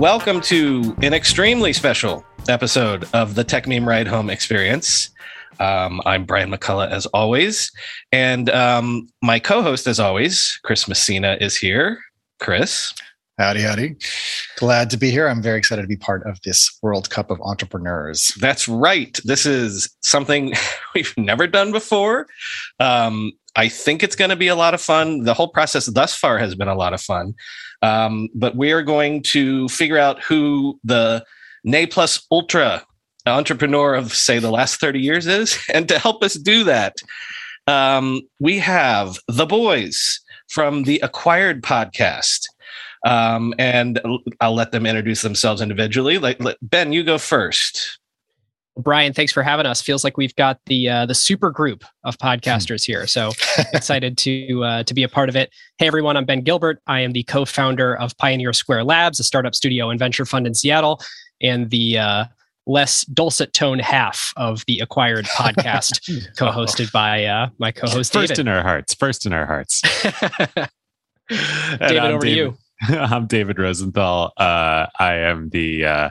Welcome to an extremely special episode of the Techmeme Ride Home Experience. Um, I'm Brian McCullough, as always. And um, my co host, as always, Chris Messina, is here. Chris. Howdy, howdy. Glad to be here. I'm very excited to be part of this World Cup of Entrepreneurs. That's right. This is something we've never done before. Um, I think it's going to be a lot of fun. The whole process thus far has been a lot of fun. Um, but we are going to figure out who the Ne Plus Ultra entrepreneur of, say, the last 30 years is. And to help us do that, um, we have the boys from the Acquired podcast. Um, and I'll let them introduce themselves individually. Like Ben, you go first. Brian, thanks for having us. Feels like we've got the uh, the super group of podcasters here. So excited to uh, to be a part of it. Hey everyone, I'm Ben Gilbert. I am the co-founder of Pioneer Square Labs, a startup studio and venture fund in Seattle, and the uh, less dulcet tone half of the acquired podcast, co-hosted by uh, my co-host first David. in our hearts. First in our hearts. David, over to you. I'm David Rosenthal. Uh, I am the uh,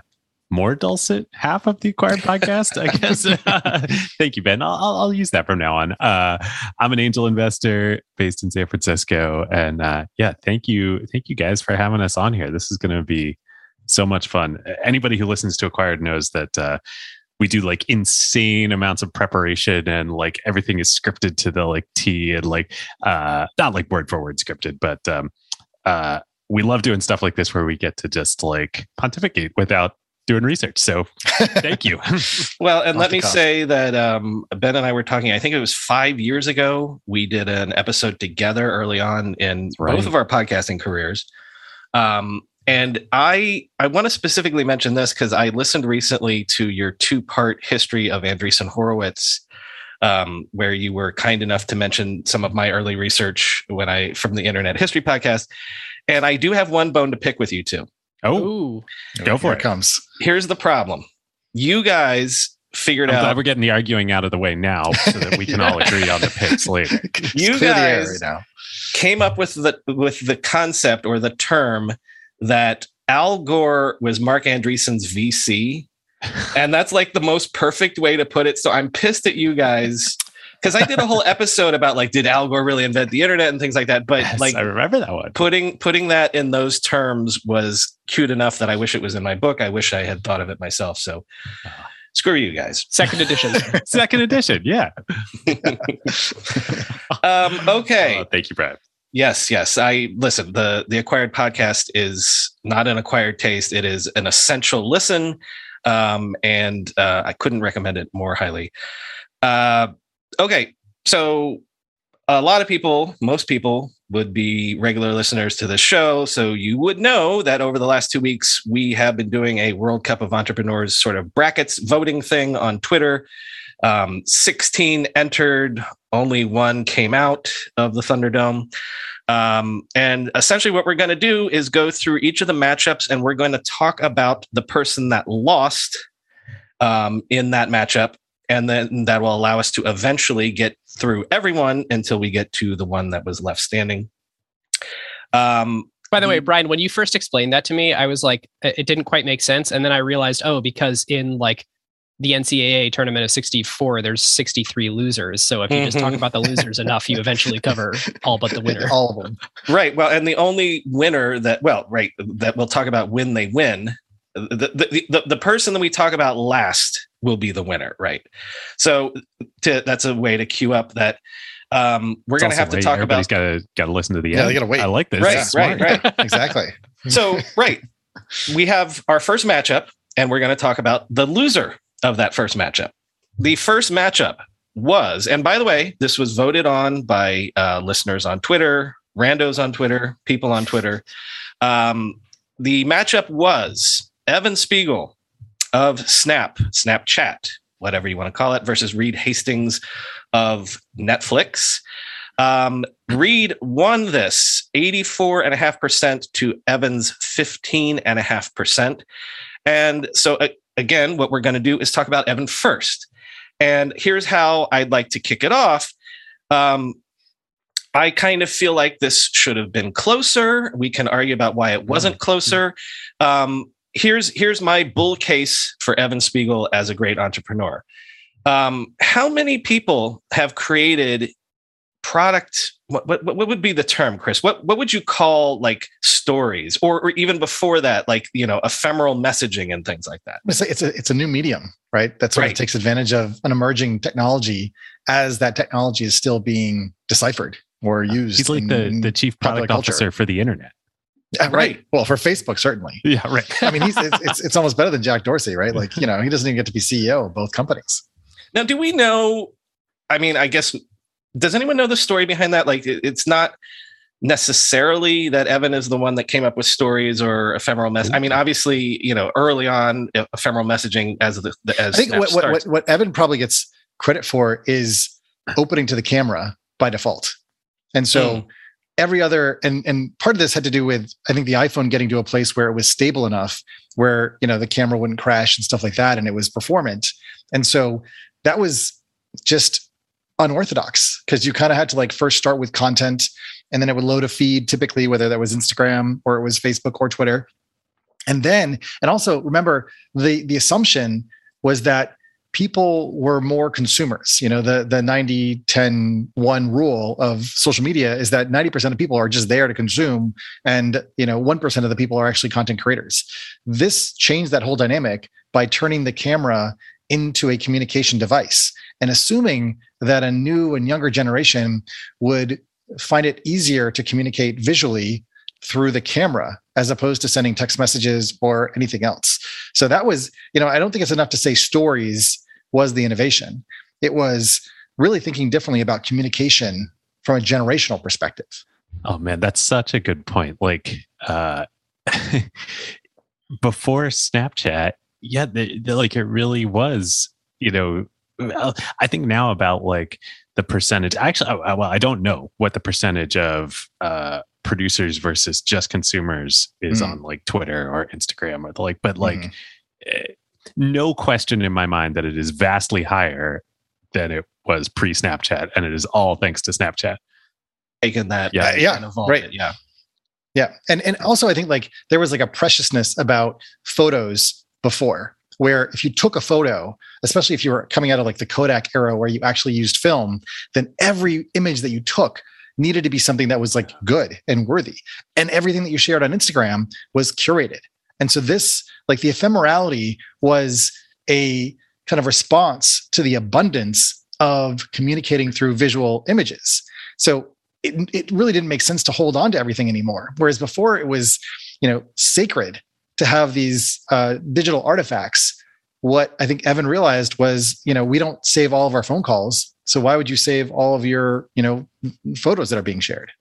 more dulcet half of the acquired podcast, I guess. Thank you, Ben. I'll, I'll, use that from now on. Uh, I'm an angel investor based in San Francisco, and uh, yeah, thank you, thank you guys for having us on here. This is going to be so much fun. Anybody who listens to Acquired knows that uh, we do like insane amounts of preparation and like everything is scripted to the like T and like uh, not like word for word scripted, but um, uh, we love doing stuff like this where we get to just like pontificate without doing research. So thank you. well, and let me cost. say that um, Ben and I were talking, I think it was five years ago, we did an episode together early on in right. both of our podcasting careers. Um, and I I want to specifically mention this because I listened recently to your two part history of Andreessen Horowitz, um, where you were kind enough to mention some of my early research when I from the Internet History podcast. And I do have one bone to pick with you two. Oh, Ooh. go for Here it. Comes. Here's the problem. You guys figured I'm out. Glad we're getting the arguing out of the way now, so that we can all agree on the picks later. you guys right now. came up with the with the concept or the term that Al Gore was Marc Andreessen's VC. And that's like the most perfect way to put it. So I'm pissed at you guys because I did a whole episode about like, did Al Gore really invent the internet and things like that? But yes, like, I remember that one. Putting putting that in those terms was cute enough that I wish it was in my book. I wish I had thought of it myself. So screw you guys. Second edition. Second edition. Yeah. um, okay. Oh, thank you, Brad. Yes, yes. I listen. the The acquired podcast is not an acquired taste; it is an essential listen, um, and uh, I couldn't recommend it more highly. Uh, okay, so a lot of people, most people, would be regular listeners to the show, so you would know that over the last two weeks we have been doing a World Cup of Entrepreneurs sort of brackets voting thing on Twitter. Um, 16 entered, only one came out of the Thunderdome. Um, and essentially, what we're going to do is go through each of the matchups and we're going to talk about the person that lost um, in that matchup. And then that will allow us to eventually get through everyone until we get to the one that was left standing. Um, By the way, Brian, when you first explained that to me, I was like, it didn't quite make sense. And then I realized, oh, because in like the NCAA tournament of 64, there's 63 losers. So if you just talk about the losers enough, you eventually cover all but the winner. All of them. Right. Well, and the only winner that, well, right, that we'll talk about when they win, the, the, the, the person that we talk about last will be the winner. Right. So to, that's a way to queue up that. Um, we're going to have to talk everybody's about. Everybody's got to got to listen to the yeah, end. they got to wait. I like this. Right, right, right. exactly. So, right, we have our first matchup, and we're going to talk about the loser of that first matchup. The first matchup was, and by the way, this was voted on by uh, listeners on Twitter, randos on Twitter, people on Twitter. Um, the matchup was Evan Spiegel of Snap, Snapchat, whatever you want to call it, versus Reed Hastings of Netflix. Um, Reed won this 84.5% to Evan's 15.5%. And so, uh, again, what we're going to do is talk about Evan first. And here's how I'd like to kick it off. Um, I kind of feel like this should have been closer. We can argue about why it wasn't mm-hmm. closer. Um, here's here's my bull case for Evan Spiegel as a great entrepreneur. Um, how many people have created product what, what, what would be the term chris? What what would you call like stories or, or even before that like you know ephemeral messaging and things like that? It's a it's a, it's a new medium right? That sort right. of takes advantage of an emerging technology as that technology is still being deciphered or uh, used he's like the the chief product officer for the internet right. right. Well, for Facebook, certainly. Yeah, right. I mean, he's it's, it's, it's almost better than Jack Dorsey, right? Like, you know, he doesn't even get to be CEO of both companies. Now, do we know? I mean, I guess does anyone know the story behind that? Like, it's not necessarily that Evan is the one that came up with stories or ephemeral mess. I mean, obviously, you know, early on, ephemeral messaging as the, as I think what, what, what, what Evan probably gets credit for is opening to the camera by default, and so. Mm. Every other and and part of this had to do with I think the iPhone getting to a place where it was stable enough where you know the camera wouldn't crash and stuff like that and it was performant. And so that was just unorthodox because you kind of had to like first start with content and then it would load a feed typically whether that was instagram or it was facebook or twitter. And then and also remember the the assumption was that people were more consumers. You know the the 90 10 1 rule of social media is that 90% of people are just there to consume and you know 1% of the people are actually content creators. This changed that whole dynamic by turning the camera into a communication device and assuming that a new and younger generation would find it easier to communicate visually through the camera as opposed to sending text messages or anything else. So that was, you know, I don't think it's enough to say stories was the innovation. It was really thinking differently about communication from a generational perspective. Oh man, that's such a good point. Like uh before Snapchat, yeah, the, the, like it really was, you know, I think now about like the percentage. Actually, well, I don't know what the percentage of uh, producers versus just consumers is mm. on like Twitter or Instagram or the like, but like, mm. eh, no question in my mind that it is vastly higher than it was pre Snapchat, and it is all thanks to Snapchat. Taking that, yeah, yeah, right, it, yeah, yeah, and and also I think like there was like a preciousness about photos before where if you took a photo, especially if you were coming out of like the Kodak era where you actually used film, then every image that you took needed to be something that was like good and worthy. And everything that you shared on Instagram was curated. And so this, like the ephemerality was a kind of response to the abundance of communicating through visual images. So it, it really didn't make sense to hold on to everything anymore. Whereas before it was, you know, sacred to have these uh, digital artifacts what i think evan realized was you know we don't save all of our phone calls. So why would you save all of your you know photos that are being shared?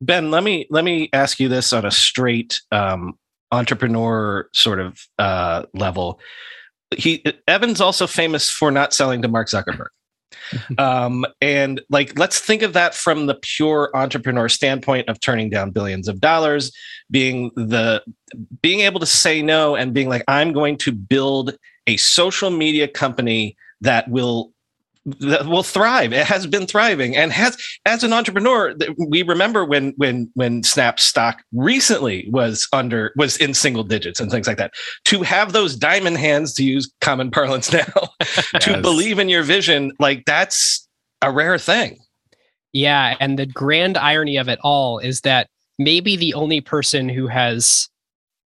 Ben let me let me ask you this on a straight um, entrepreneur sort of uh, level. He evan's also famous for not selling to mark zuckerberg um, and like, let's think of that from the pure entrepreneur standpoint of turning down billions of dollars, being the being able to say no and being like, I'm going to build a social media company that will that will thrive. It has been thriving and has as an entrepreneur. We remember when when when Snap stock recently was under was in single digits and things like that. To have those diamond hands, to use common parlance now, to yes. believe in your vision, like that's a rare thing. Yeah, and the grand irony of it all is that maybe the only person who has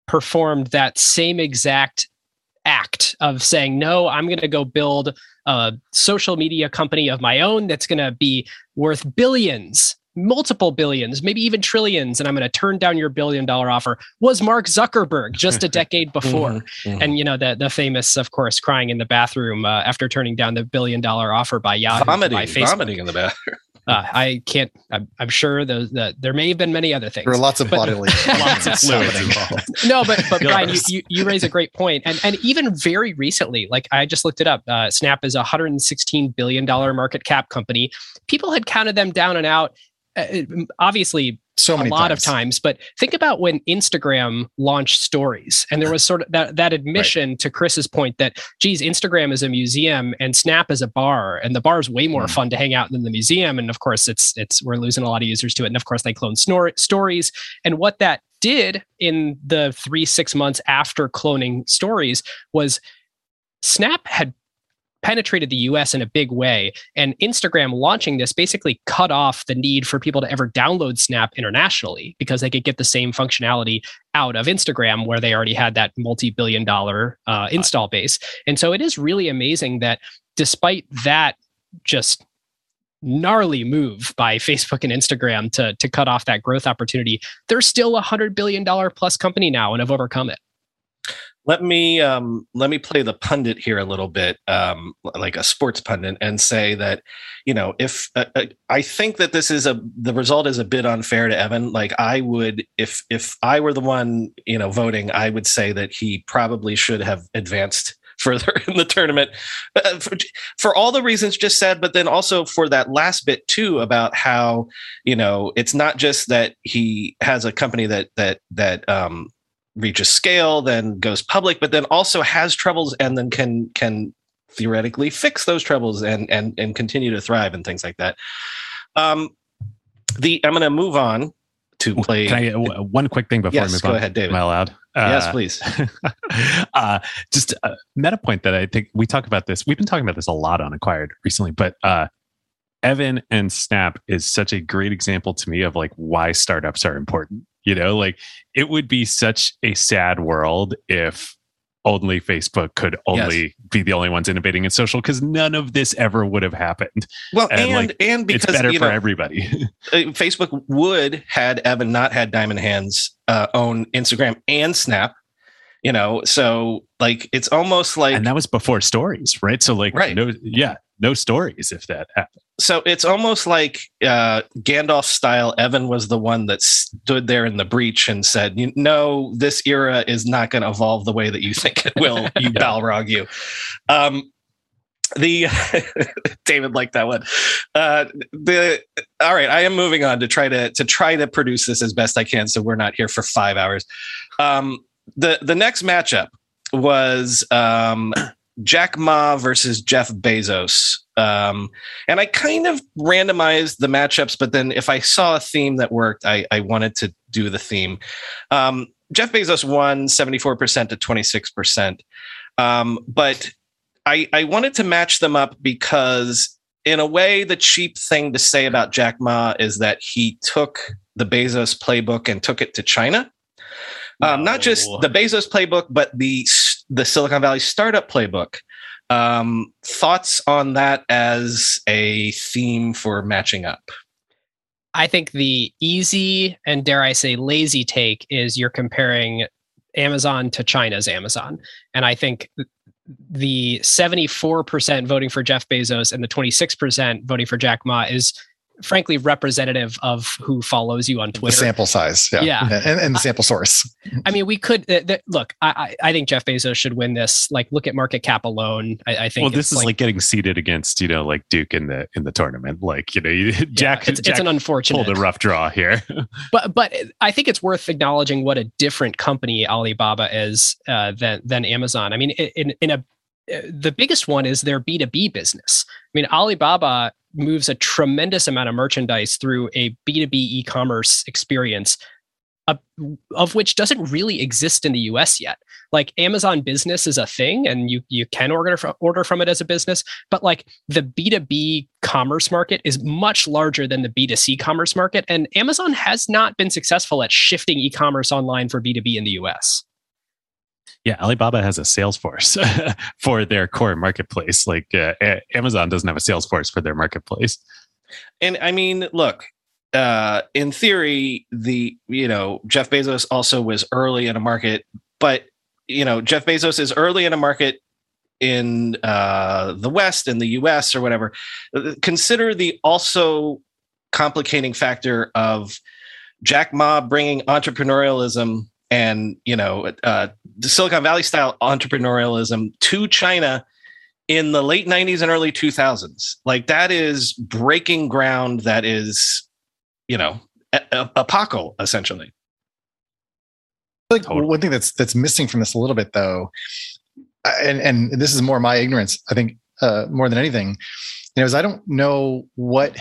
performed that same exact act of saying no i'm going to go build a social media company of my own that's going to be worth billions multiple billions, maybe even trillions, and I'm going to turn down your billion dollar offer was Mark Zuckerberg just a decade before. mm-hmm, mm-hmm. And you know the the famous, of course, crying in the bathroom uh, after turning down the billion dollar offer by Yahoo vomiting, by Facebook. vomiting in the bathroom. Uh, I can't. I'm, I'm sure those that there may have been many other things. There are lots of But- bodily Lots of fluids involved. no, but but Brian, you, you you raise a great point, and and even very recently, like I just looked it up. Uh, Snap is a 116 billion dollar market cap company. People had counted them down and out. Uh, obviously, so a many lot times. of times. But think about when Instagram launched stories, and there was sort of that that admission to Chris's point that, geez, Instagram is a museum and Snap is a bar, and the bar is way more Mm. fun to hang out than the museum. And of course, it's it's we're losing a lot of users to it. And of course, they clone snor- stories, and what that did in the three six months after cloning stories was Snap had penetrated the US in a big way. And Instagram launching this basically cut off the need for people to ever download Snap internationally because they could get the same functionality out of Instagram where they already had that multi billion dollar uh, install base. And so it is really amazing that despite that just gnarly move by Facebook and Instagram to, to cut off that growth opportunity, they're still a $100 billion plus company now and have overcome it. Let me um, let me play the pundit here a little bit, um, like a sports pundit, and say that you know if uh, uh, I think that this is a the result is a bit unfair to Evan. Like I would if if I were the one you know voting, I would say that he probably should have advanced further in the tournament uh, for, for all the reasons just said but then also for that last bit too about how you know it's not just that he has a company that that that um reaches scale, then goes public, but then also has troubles and then can can theoretically fix those troubles and and and continue to thrive and things like that. Um, the I'm going to move on to play. Can I w- one quick thing before yes, we move go on? ahead, David. Am I allowed? yes, Uh, please. uh, just a meta point that I think we talk about this. We've been talking about this a lot on Acquired recently, but uh, Evan and Snap is such a great example to me of like why startups are important. You know, like it would be such a sad world if only Facebook could only be the only ones innovating in social because none of this ever would have happened. Well, and, and like, and because it's better for know, everybody. uh, Facebook would had Evan not had Diamond Hands uh, own Instagram and Snap. You know, so like it's almost like and that was before stories, right? So like, Right. no, yeah, no stories if that happened. so it's almost like uh, Gandalf style. Evan was the one that stood there in the breach and said, "You know, this era is not going to evolve the way that you think it will." You Balrog, you. Um, the David liked that one. Uh, the all right, I am moving on to try to to try to produce this as best I can, so we're not here for five hours. Um, the the next matchup was um, Jack Ma versus Jeff Bezos. Um, and I kind of randomized the matchups, but then if I saw a theme that worked, I, I wanted to do the theme. Um, Jeff Bezos won 74% to 26%. Um, but I, I wanted to match them up because, in a way, the cheap thing to say about Jack Ma is that he took the Bezos playbook and took it to China. Um, not just the Bezos playbook, but the the Silicon Valley startup playbook. Um, thoughts on that as a theme for matching up? I think the easy and dare I say lazy take is you're comparing Amazon to China's Amazon. And I think the 74% voting for Jeff Bezos and the 26% voting for Jack Ma is frankly representative of who follows you on Twitter. the Twitter. sample size. Yeah. Yeah. And, and the sample source. I mean, we could th- th- look. I, I I think Jeff Bezos should win this. Like, look at market cap alone. I, I think. Well, this is like, getting seated against you know like Duke in the in the tournament. Like you know, you, yeah, Jack It's, Jack it's an unfortunate. pulled a rough draw here. but but I think it's worth acknowledging what a different company Alibaba is uh, than than Amazon. I mean, in in a uh, the biggest one is their B2B business. I mean, Alibaba moves a tremendous amount of merchandise through a B2B e-commerce experience uh, of which doesn't really exist in the US yet. Like Amazon business is a thing and you you can order order from it as a business, but like the B2B commerce market is much larger than the B2C commerce market and Amazon has not been successful at shifting e-commerce online for B2B in the US. Yeah, Alibaba has a sales force for their core marketplace. Like uh, Amazon doesn't have a sales force for their marketplace. And I mean, look, uh, in theory, the you know Jeff Bezos also was early in a market, but you know Jeff Bezos is early in a market in uh, the West, in the U.S. or whatever. Consider the also complicating factor of Jack Ma bringing entrepreneurialism and you know uh, Silicon Valley style entrepreneurialism to China in the late 90s and early 2000s. Like that is breaking ground. That is, you know, a, apocal essentially. like totally. one thing that's that's missing from this a little bit though, and and this is more my ignorance. I think uh, more than anything, you know, is I don't know what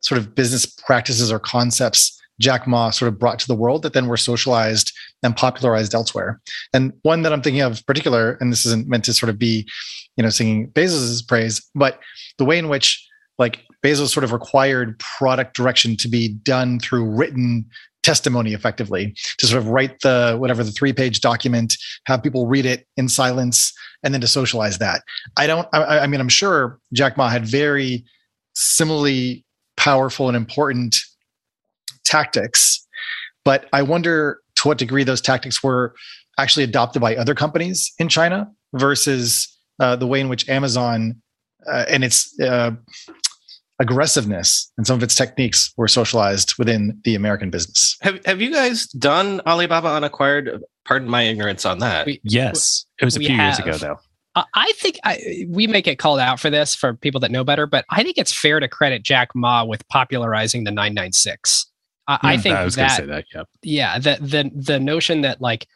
sort of business practices or concepts Jack Ma sort of brought to the world that then were socialized and popularized elsewhere. And one that I'm thinking of in particular, and this isn't meant to sort of be, you know, singing Bezos's praise, but the way in which like Bezos sort of required product direction to be done through written testimony effectively to sort of write the whatever the three page document have people read it in silence and then to socialize that i don't I, I mean i'm sure jack ma had very similarly powerful and important tactics. But I wonder to what degree those tactics were actually adopted by other companies in China versus uh, the way in which Amazon uh, and its uh, aggressiveness and some of its techniques were socialized within the American business. Have Have you guys done Alibaba Unacquired? Pardon my ignorance on that. We, yes, it was a few have. years ago though. I think I, we may get called out for this for people that know better, but I think it's fair to credit Jack Ma with popularizing the 996. I, I hmm, think I was that, say that. Yep. Yeah. The the the notion that like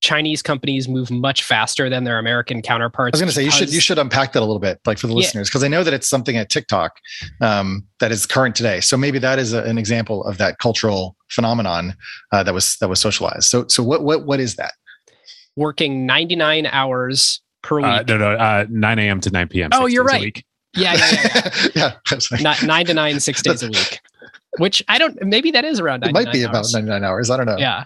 Chinese companies move much faster than their American counterparts. I was going to say you should you should unpack that a little bit, like for the yeah. listeners, because I know that it's something at TikTok um, that is current today. So maybe that is a, an example of that cultural phenomenon uh, that was that was socialized. So so what what what is that? Working ninety nine hours per uh, week. Uh, no, no, uh, nine a.m. to nine p.m. Oh, you're right. Yeah, yeah, yeah. yeah. nine to nine, six days a week which I don't. Maybe that is around. It might be hours. about ninety nine hours. I don't know. Yeah,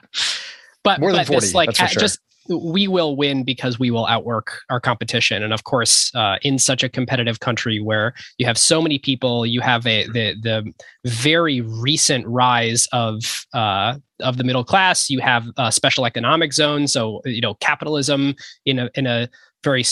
but more than but forty. This, like sure. just we will win because we will outwork our competition. And of course, uh, in such a competitive country where you have so many people, you have a the the very recent rise of uh, of the middle class. You have a special economic zone, so you know capitalism in a in a very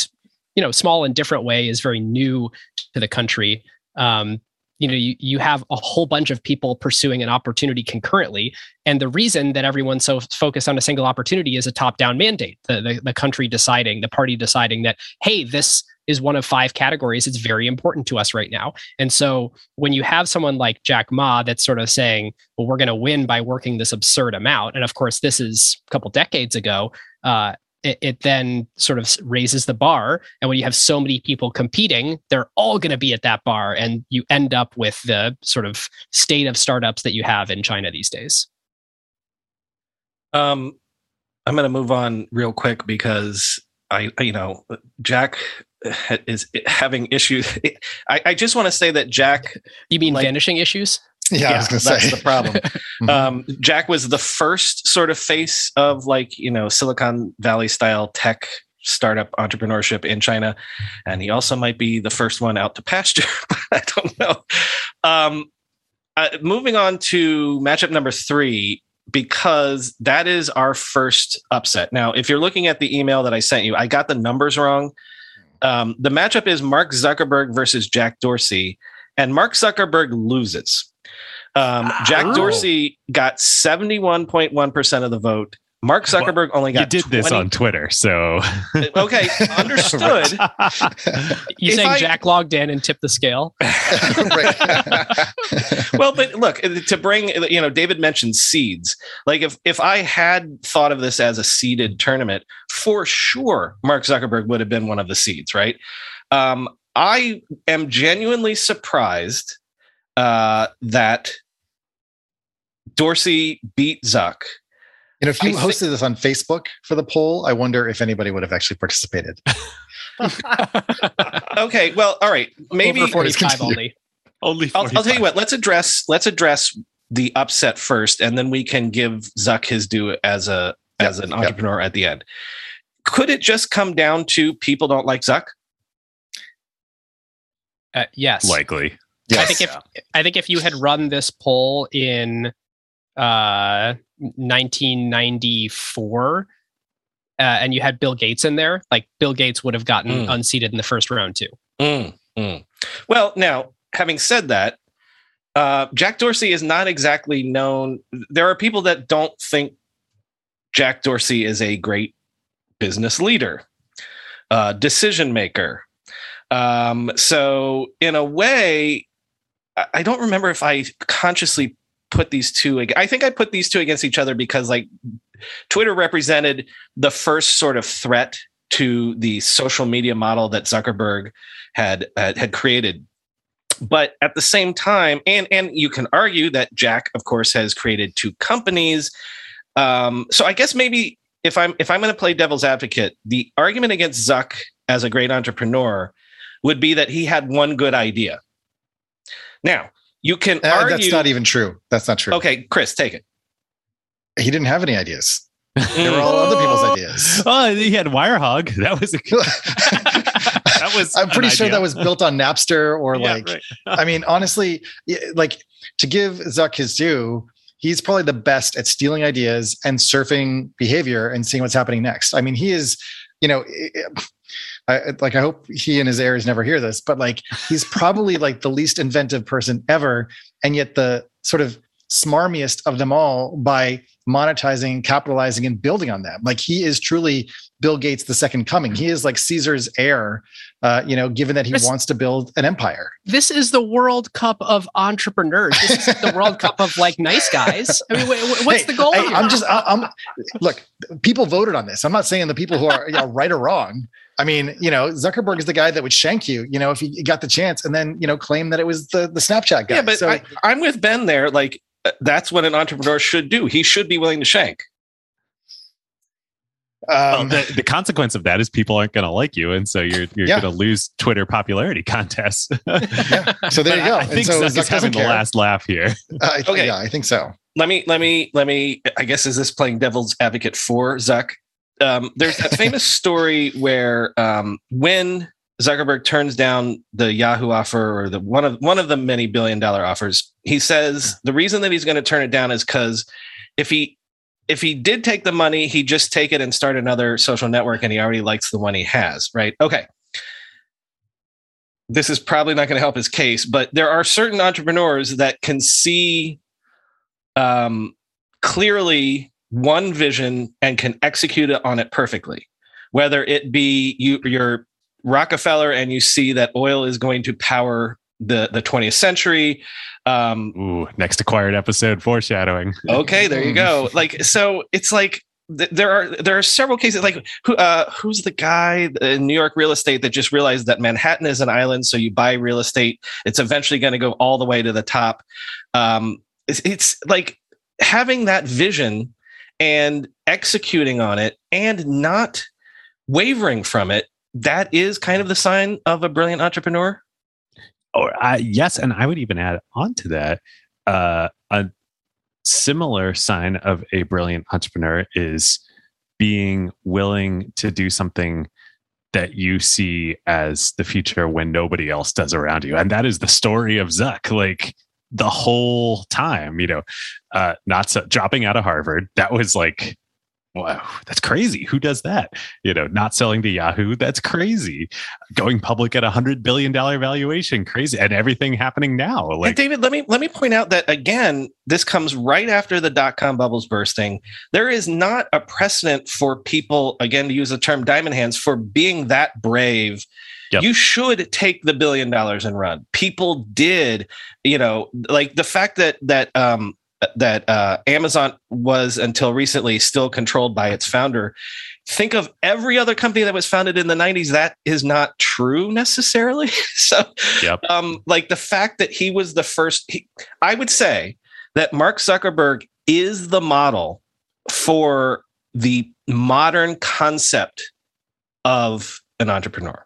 you know small and different way is very new to the country. Um, you know you, you have a whole bunch of people pursuing an opportunity concurrently. And the reason that everyone's so focused on a single opportunity is a top down mandate the, the, the country deciding the party deciding that hey this is one of five categories. It's very important to us right now. And so when you have someone like jack ma that's sort of saying well we're going to win by working this absurd amount and of course this is a couple decades ago uh, it, it, then sort of raises the bar. And when you have so many people competing, they're all going to be at that bar. And you end up with the sort of state of startups that you have in China these days. Um, I'm going to move on real quick because I, you know, Jack is having issues. I, I just want to say that Jack. You mean like, vanishing issues? Yeah, yeah that's say. the problem. mm-hmm. um, Jack was the first sort of face of like you know Silicon Valley style tech startup entrepreneurship in China, and he also might be the first one out to pasture. I don't know. Um, uh, moving on to matchup number three because that is our first upset. Now, if you're looking at the email that I sent you, I got the numbers wrong. Um, the matchup is Mark Zuckerberg versus Jack Dorsey, and Mark Zuckerberg loses. Um, Jack oh. Dorsey got 71.1% of the vote. Mark Zuckerberg well, only got. You did 20... this on Twitter, so okay, understood. you saying I... Jack logged in and tipped the scale? well, but look, to bring you know, David mentioned seeds. Like if if I had thought of this as a seeded tournament, for sure, Mark Zuckerberg would have been one of the seeds, right? Um, I am genuinely surprised uh, that Dorsey beat Zuck. You know, if you I hosted this on Facebook for the poll, I wonder if anybody would have actually participated. okay, well, all right, maybe Over forty-five only. Only. 45. I'll, I'll tell you what. Let's address. Let's address the upset first, and then we can give Zuck his due as a as an entrepreneur yep. at the end. Could it just come down to people don't like Zuck? Uh, yes, likely. Yes. I think if I think if you had run this poll in uh 1994 uh, and you had Bill Gates in there, like Bill Gates would have gotten mm. unseated in the first round too. Mm, mm. Well, now having said that, uh, Jack Dorsey is not exactly known. There are people that don't think Jack Dorsey is a great business leader, uh, decision maker. Um, so, in a way, I don't remember if I consciously put these two. I think I put these two against each other because, like, Twitter represented the first sort of threat to the social media model that Zuckerberg had uh, had created but at the same time and and you can argue that jack of course has created two companies um, so i guess maybe if i'm if i'm going to play devil's advocate the argument against zuck as a great entrepreneur would be that he had one good idea now you can uh, argue that's not even true that's not true okay chris take it he didn't have any ideas they were all other people's ideas. Oh, he had Wirehog. That was a good. that was. I'm pretty sure idea. that was built on Napster or yeah, like. Right. I mean, honestly, like to give Zuck his due, he's probably the best at stealing ideas and surfing behavior and seeing what's happening next. I mean, he is, you know. I, like I hope he and his heirs never hear this, but like he's probably like the least inventive person ever, and yet the sort of smarmiest of them all by monetizing, capitalizing, and building on them. Like he is truly Bill Gates, the second coming. He is like Caesar's heir, uh, you know, given that he this, wants to build an empire. This is the World Cup of entrepreneurs. This is the World Cup of like nice guys. I mean, what's hey, the goal? I, am just, I, am look, people voted on this. I'm not saying the people who are you know, right or wrong. I mean, you know, Zuckerberg is the guy that would shank you, you know, if he got the chance and then, you know, claim that it was the, the Snapchat guy. Yeah, but so, I, I'm with Ben there. Like, that's what an entrepreneur should do. He should be willing to shank. Um, well, the, the, consequence of that is people aren't going to like you, and so you're you're yeah. going to lose Twitter popularity contests. yeah. So there you go. I, I think so Zuck is having care. the last laugh here. Uh, okay, yeah, I think so. Let me let me let me. I guess is this playing devil's advocate for Zuck? Um, there's that famous story where um, when Zuckerberg turns down the Yahoo offer or the one of one of the many billion dollar offers. He says the reason that he's going to turn it down is because if he if he did take the money, he'd just take it and start another social network, and he already likes the one he has. Right? Okay. This is probably not going to help his case, but there are certain entrepreneurs that can see um, clearly one vision and can execute it on it perfectly whether it be you you're Rockefeller and you see that oil is going to power the the 20th century. Um, Ooh, next acquired episode foreshadowing. okay, there you go. Like so, it's like th- there are there are several cases like who uh, who's the guy in New York real estate that just realized that Manhattan is an island, so you buy real estate, it's eventually going to go all the way to the top. Um, it's, it's like having that vision and executing on it and not wavering from it that is kind of the sign of a brilliant entrepreneur? Or uh, yes, and I would even add on to that uh, a similar sign of a brilliant entrepreneur is being willing to do something that you see as the future when nobody else does around you, and that is the story of Zuck. Like the whole time, you know, uh, not so, dropping out of Harvard. That was like wow, that's crazy. Who does that? You know, not selling to Yahoo, that's crazy. Going public at a hundred billion dollar valuation, crazy, and everything happening now. Like, and David, let me let me point out that again, this comes right after the dot com bubbles bursting. There is not a precedent for people, again, to use the term diamond hands, for being that brave. Yep. You should take the billion dollars and run. People did, you know, like the fact that that um, that uh, Amazon was until recently still controlled by its founder. Think of every other company that was founded in the 90s. That is not true necessarily. so, yep. um, like the fact that he was the first, he, I would say that Mark Zuckerberg is the model for the modern concept of an entrepreneur.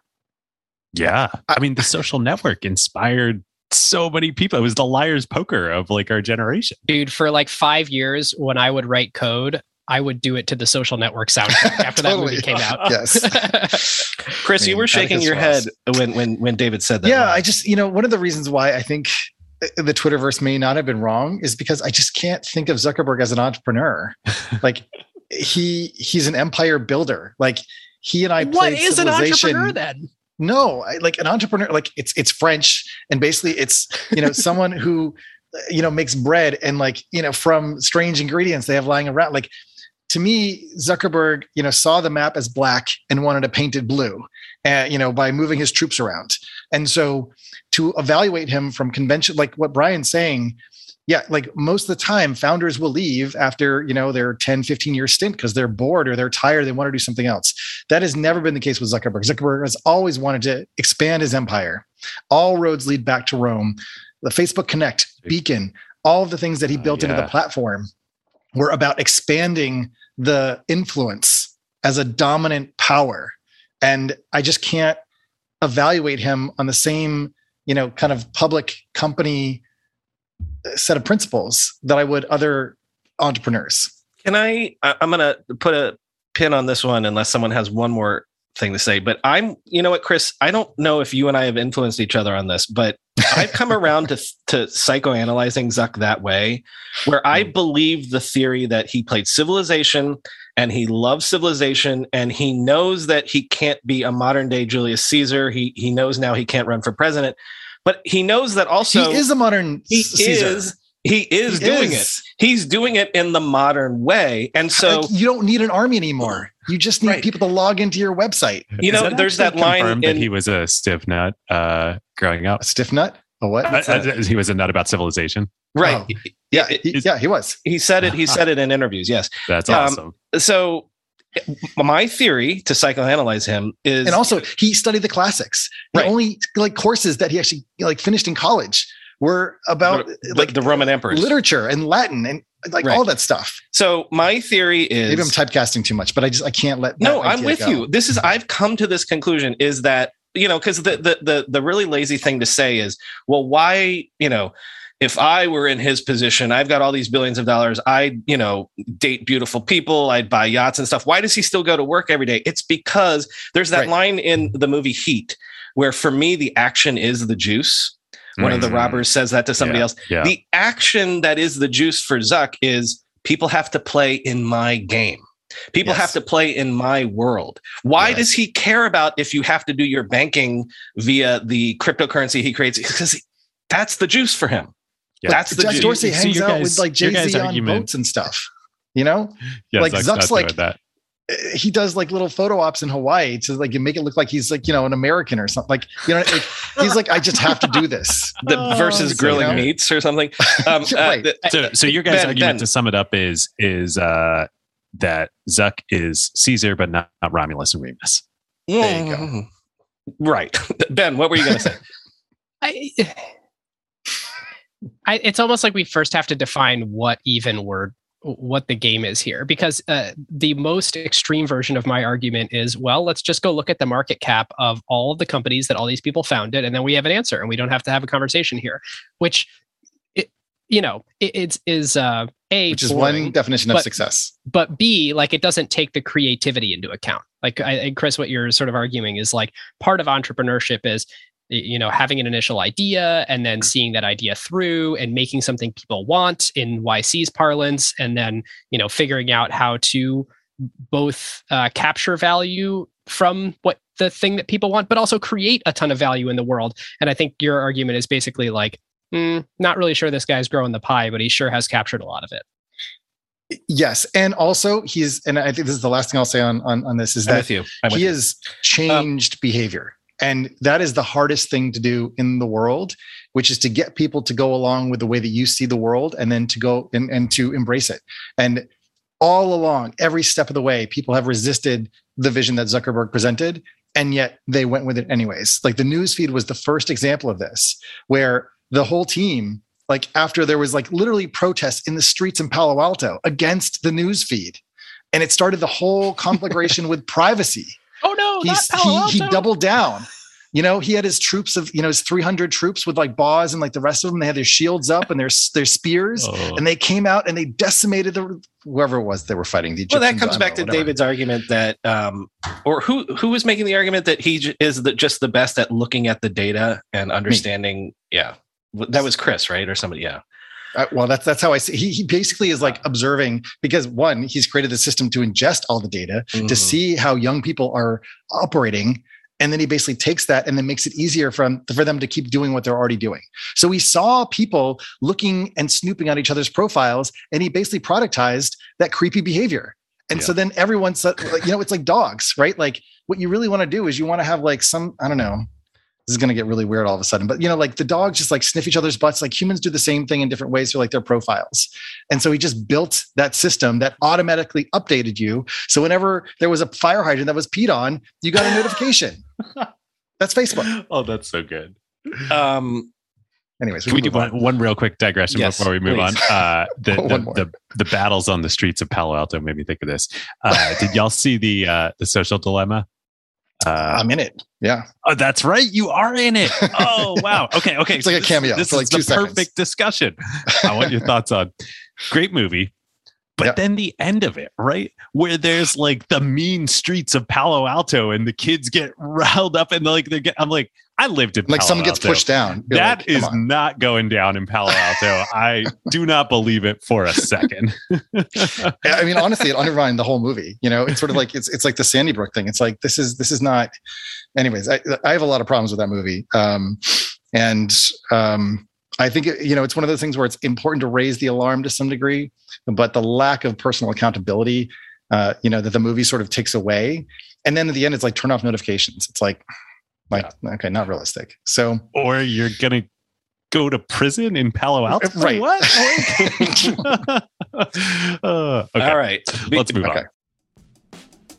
Yeah. I mean, the social network inspired so many people. It was the liar's poker of like our generation. Dude, for like five years, when I would write code, I would do it to the social network soundtrack after totally. that movie came out. yes. Chris, I mean, you were shaking your head when when when David said that. Yeah, line. I just, you know, one of the reasons why I think uh, the Twitterverse may not have been wrong is because I just can't think of Zuckerberg as an entrepreneur. like he he's an empire builder. Like he and I What is an entrepreneur then? No I, like an entrepreneur like it's it's french and basically it's you know someone who you know makes bread and like you know from strange ingredients they have lying around like to me zuckerberg you know saw the map as black and wanted to paint it blue uh, you know by moving his troops around. And so to evaluate him from convention like what brian's saying yeah like most of the time founders will leave after you know their 10 15 year stint because they're bored or they're tired they want to do something else. That has never been the case with zuckerberg. Zuckerberg has always wanted to expand his empire. All roads lead back to rome. The facebook connect beacon all of the things that he Oh, built into yeah. the platform were about expanding the influence as a dominant power. And i just can't evaluate him on the same you know kind of public company set of principles that I would other entrepreneurs. Can I? I'm going to put a pin on this one unless someone has one more thing to say. But I'm, you know what, Chris? I don't know if you and I have influenced each other on this, but I've come around to to psychoanalyzing Zuck that way, where I hmm. believe the theory that he played Civilization and he loves Civilization and he knows that he can't be a modern day Julius Caesar. He he knows now he can't run for president, but he knows that also he is a modern he Caesar. is he is He doing it. he's doing it in the modern way and so Like, you don't need an army anymore. You just need Right. people to log into your website. You know, it there's that line in- that he was a Civ nut uh, growing up. A stiff nut? A what? Uh, uh, he was a nut about civilization. right Oh. yeah, he, yeah, he was. he said it he said it in interviews yes That's Um, awesome. so my theory to psychoanalyze him is And also, he studied the classics. The Right. only like courses that he actually like finished in college were about the, like the roman emperors literature and Latin and like Right. all that stuff. so my theory is Maybe I'm typecasting too much, but I just I can't let. no i'm with go. you this is i've come to this conclusion is that you know because the, the the the really lazy thing to say is well why you know if i were in his position i've got all these billions of dollars. I you know date beautiful people. I'd buy yachts and stuff. Why does he still go to work every day? It's because there's that Right. line in the movie heat where for me the action is the juice. One of the Mm. robbers says that to somebody Yeah, else. Yeah. the action that is the juice for zuck is people have to play in my game. People Yes. have to play in my world. Why Yes. does he care about if you have to do your banking via the cryptocurrency he creates? Because that's the juice for him Yeah. that's the Jack juice Dorsey So hangs your out guys- with like Jay guys' Z on argument- boats and stuff. You know, Yeah, like, Zuck's Zuck's like- that. Uh, he does like little photo ops in Hawaii to like make it look like he's like you know an American or something. Like you know, like, he's like I just have to do this. the Oh, versus so, grilling you know. meats or something um, uh, the- So, so your guys' Ben, argument Ben. to sum it up is is uh, that Zuck is Caesar, but not, not Romulus and Remus. There you go. Mm, right ben what were you going to say I, I, it's almost like we first have to define what even word what the game is here because uh, the most extreme version of my argument is well let's just go look at the market cap of all of the companies that all these people founded and then we have an answer and we don't have to have a conversation here which it, you know it, it's is uh a Which is boring, one definition of but- success. but b like it doesn't take the creativity into account like I, chris what you're sort of arguing is like part of entrepreneurship is you know having an initial idea and then seeing that idea through and making something people want in yc's parlance and then you know figuring out how to both uh, capture value from what the thing that people want but also create a ton of value in the world. And i think your argument is basically like mm, not really sure this guy's growing the pie but he sure has captured a lot of it. Yes, and also he's and I think this is the last thing I'll say on on, on this is i'm that with you. I'm with he you. has changed behavior and that is the hardest thing to do in the world which is to get people to go along with the way that you see the world and then to go and, and to embrace it. And all along every step of the way people have resisted the vision that zuckerberg presented and yet they went with it anyways. Like the news feed was the first example of this where the whole team like after there was like literally protests in the streets in palo alto against the news feed and it started the whole conflagration with privacy oh no he's not Palo he, he doubled down you know he had his troops of you know his 300 troops with like bows and like the rest of them they had their shields up and their their spears Oh. and they came out and they decimated the whoever it was they were fighting the well, that comes back to whatever. David's argument that, um, or who who was making the argument that he j- is the, just the best at looking at the data and understanding. Yeah, that was Chris, right, or somebody. Yeah, well that's that's how i see he, he basically is like observing because one he's created the system to ingest all the data to Mhm. see how young people are operating and then he basically takes that and then makes it easier for them, for them to keep doing what they're already doing. So we saw people looking and snooping on each other's profiles, and he basically productized that creepy behavior. And yeah. so then everyone like, you know, it's like dogs, right? Like what you really want to do is you want to have like some, I don't know, this is going to get really weird all of a sudden, but you know, like the dogs just like sniff each other's butts. Like humans do the same thing in different ways for like their profiles. And so he just built that system that automatically updated you. So whenever there was a fire hydrant that was peed on, you got a notification. that's Facebook. Oh, that's so good. Um, anyways, we can we do one, one real quick digression yes, before we move please. on? Uh, the, the, the, the, battles on the streets of Palo Alto made me think of this. Uh, did y'all see the uh, the social dilemma? Uh, I'm in it. Yeah. Oh, that's right. You are in it. Oh, wow. Okay. Okay. it's like a cameo. This, like is the seconds. perfect discussion. I want your thoughts on. Great movie. But yep. then the end of it, right? Where there's like the mean streets of Palo Alto and the kids get riled up and like they're get, I'm like, I lived in like Palo someone gets pushed down. You're that like, is not going down in Palo Alto. I do not believe it for a second. I mean, honestly, it undermined the whole movie. You know, it's sort of like it's it's like the Sandy Brook thing. It's like this is this is not. Anyways, I, I have a lot of problems with that movie, um, and um, I think you know it's one of those things where it's important to raise the alarm to some degree, but the lack of personal accountability, uh, you know, that the movie sort of takes away. And then at the end, it's like turn off notifications. It's like, like yeah. okay, not realistic. So, or you're gonna go to prison in Palo uh, Alto. Right. What? uh, okay. All right. Let's move okay. on.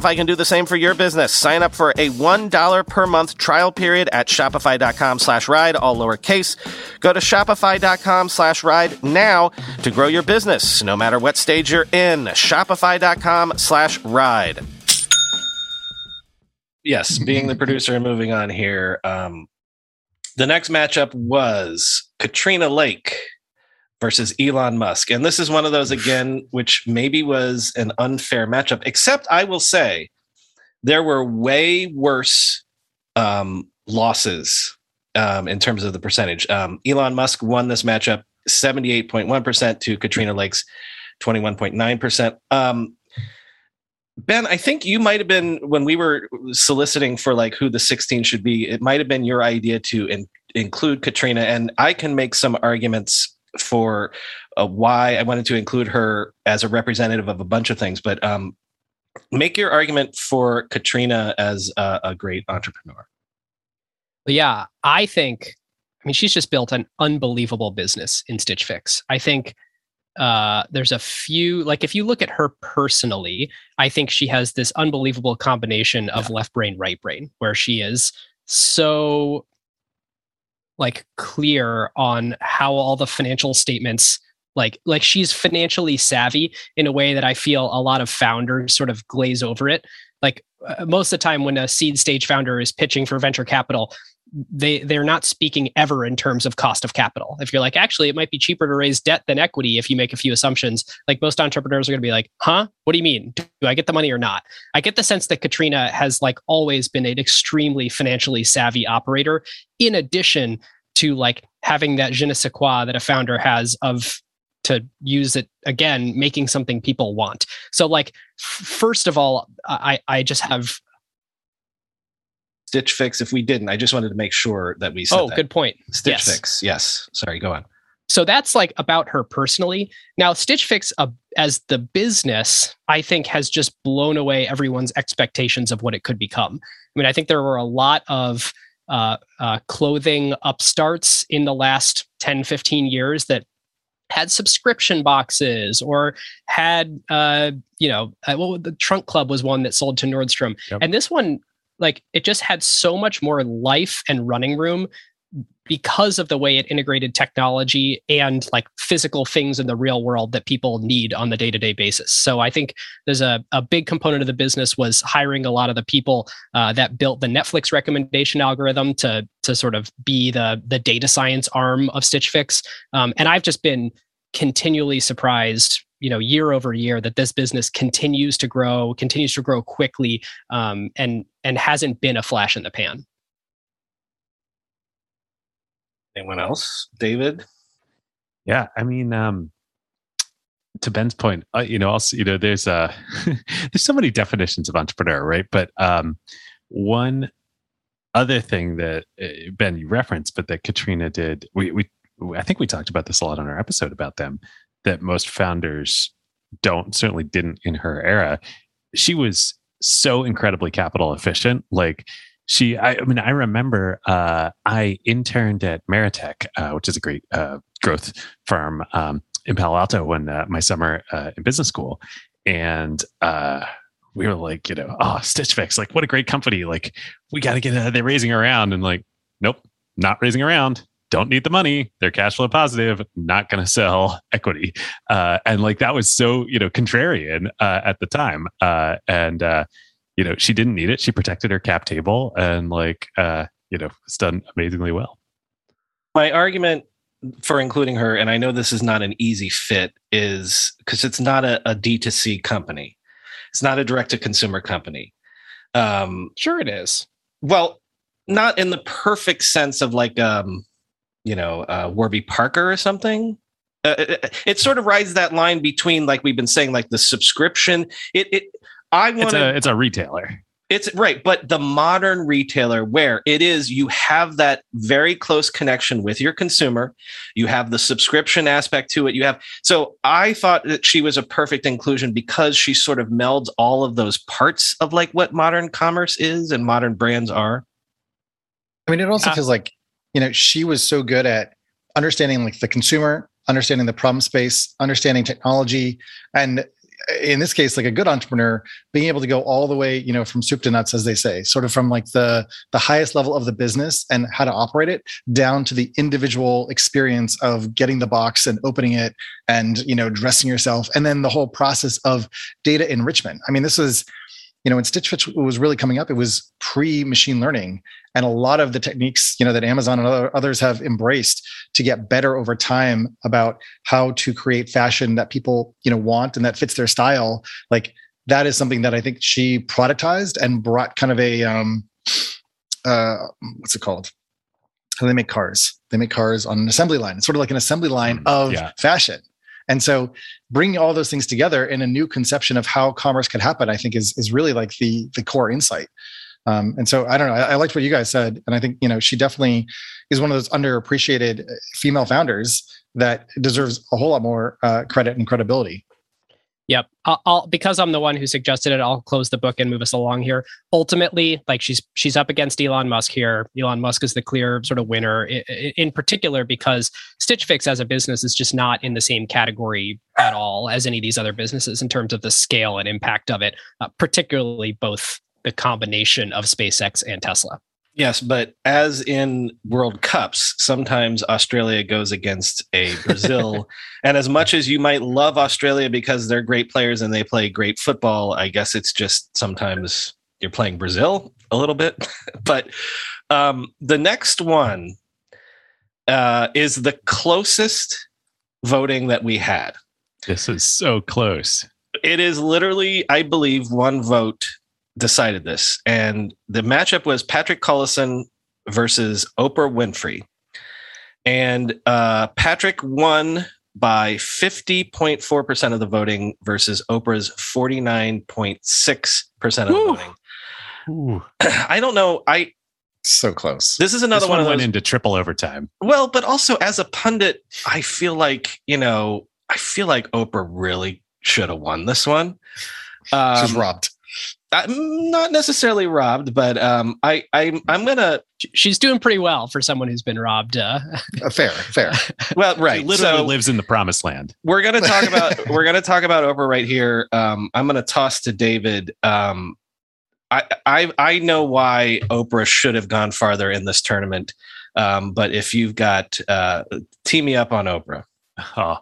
can do the same for your business. Sign up for a $1 per month trial period at shopify.com slash ride, all lowercase. Go to shopify.com slash ride now to grow your business, no matter what stage you're in. Shopify.com slash ride. Yes, being the producer and moving on here, um, the next matchup was Katrina Lake versus Elon Musk. And this is one of those, again, which maybe was an unfair matchup, except I will say there were way worse um, losses um, in terms of the percentage. Um, Elon Musk won this matchup 78.1% to Katrina Lake's 21.9%. Um, ben, I think you might have been when we were soliciting for like who the 16 should be. It might have been your idea to in, include Katrina, and I can make some arguments for uh, why I wanted to include her as a representative of a bunch of things. But um, make your argument for Katrina as a, a great entrepreneur. Yeah, I think. I mean, she's just built an unbelievable business in Stitch Fix. I think uh, there's a few like if you look at her personally, I think she has this unbelievable combination of yeah. left brain, right brain, where she is so like clear on how all the financial statements like like she's financially savvy in a way that I feel a lot of founders sort of glaze over it. Like uh, most of the time when a seed stage founder is pitching for venture capital, they they're not speaking ever in terms of cost of capital. If you're like, actually, it might be cheaper to raise debt than equity if you make a few assumptions. Like most entrepreneurs are going to be like, huh? What do you mean? Do I get the money or not? I get the sense that Katrina has like always been an extremely financially savvy operator. In addition to like having that je ne sais quoi that a founder has of to use it again making something people want so like f- first of all i i just have stitch fix if we didn't. I just wanted to make sure that we said oh that. good point. Stitch yes. fix. Yes. Sorry go on. So that's like about her personally. Now stitch fix uh, as the business i think has just blown away everyone's expectations of what it could become. I mean i think there were a lot of uh, uh, clothing upstarts in the last 10 15 years that had subscription boxes or had uh you know uh, well the trunk club was one that sold to nordstrom. Yep. and this one like it just had so much more life and running room because of the way it integrated technology and like physical things in the real world that people need on the day-to-day basis. So i think there's a, a big component of the business was hiring a lot of the people uh, that built the netflix recommendation algorithm to to sort of be the the data science arm of stitch fix. Um, and i've just been continually surprised you know year over year that this business continues to grow continues to grow quickly um, and and hasn't been a flash in the pan Anyone else? David? Yeah, I mean, um, to Ben's point, uh, you know, also, you know, there's uh there's so many definitions of entrepreneur, right? But um, one other thing that uh, Ben you referenced, but that Katrina did, we we I think we talked about this a lot on our episode about them that most founders don't certainly didn't in her era. She was so incredibly capital efficient, like she I, I, mean i remember uh, i interned at meritech uh, which is a great uh, growth firm um, in palo alto when uh, my summer uh, in business school. And uh, we were like you know oh stitch fix like what a great company. Like we got to get they're raising around and like nope not raising around don't need the money they're cash flow positive not going to sell equity and like that was so you know contrarian at the time and you know, she didn't need it. She protected her cap table and like, uh, you know, it's done amazingly well. My argument for including her, and I know this is not an easy fit, is because it's not a a D2C company. It's not a direct to consumer company. Um, sure, it is. Well, not in the perfect sense of like, um, you know, uh, Warby Parker or something. Uh, it, it, sort of rides that line between, like we've been saying, like the subscription. It, it I want it's a, it's a retailer. It's right, but the modern retailer where it is you have that very close connection with your consumer, you have the subscription aspect to it. You have so I thought that she was a perfect inclusion because she sort of melds all of those parts of like what modern commerce is and modern brands are. I mean, it also feels like, you know, she was so good at understanding like the consumer, understanding the problem space, understanding technology, and uh, in this case like a good entrepreneur being able to go all the way you know from soup to nuts as they say sort of from like the the highest level of the business and how to operate it down to the individual experience of getting the box and opening it and you know dressing yourself and then the whole process of data enrichment. I mean this is you know when stitch fix was really coming up it was pre machine learning. And a lot of the techniques you know that amazon and other, others have embraced to get better over time about how to create fashion that people you know want and that fits their style like that is something that i think she productized and brought kind of a um uh what's it called? How they make cars. They make cars on an assembly line. It's sort of like an assembly line mm, of yeah. fashion and so bringing all those things together in a new conception of how commerce could happen, I think is, is really like the, the core insight. Um, and so I don't know. I, I liked what you guys said, and I think you know she definitely is one of those underappreciated uh, female founders that deserves a whole lot more uh, credit and credibility. Yep. I'll, I'll, because I'm the one who suggested it. I'll close the book and move us along here. Ultimately, like she's she's up against Elon Musk here. Elon Musk is the clear sort of winner, in, in particular because Stitch Fix as a business is just not in the same category at all as any of these other businesses in terms of the scale and impact of it. Uh, particularly both the combination of SpaceX and Tesla. Yes, but as in World Cups, sometimes Australia goes against a Brazil. and as much as you might love Australia because they're great players and they play great football, I guess it's just sometimes you're playing Brazil a little bit. but um, the next one uh, is the closest voting that we had. This is so close. It is literally, I believe, one vote decided this. And the matchup was Patrick Collison versus Oprah Winfrey. And uh, Patrick won by 50.4% of the voting versus Oprah's 49.6% of the voting. Ooh. I don't know. I so close. This is another this one, one of went those, into triple overtime. Well, but also as a pundit, I feel like, you know, I feel like Oprah really should have won this one. Um, She's robbed. I'm not necessarily robbed, but um, I, I I'm gonna. She's doing pretty well for someone who's been robbed. Uh. uh fair, fair. Well, right. She literally so lives in the promised land. We're gonna talk about we're gonna talk about Oprah right here. Um, I'm gonna toss to David. Um, I I I know why Oprah should have gone farther in this tournament. Um, but if you've got uh, team me up on Oprah. Oh,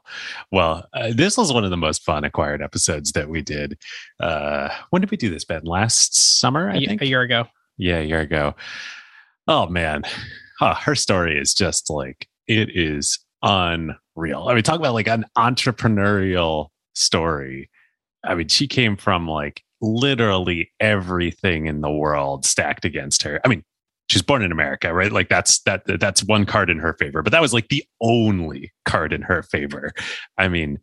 well, uh, this was one of the most fun acquired episodes that we did. Uh, when did we do this, Ben? Last summer, I a, think? A year ago. Yeah, a year ago. Oh, man. Huh, her story is just like, it is unreal. I mean, talk about like an entrepreneurial story. I mean, she came from like literally everything in the world stacked against her. I mean, she's born in America, right? Like that's that that's one card in her favor. But that was like the only card in her favor. I mean,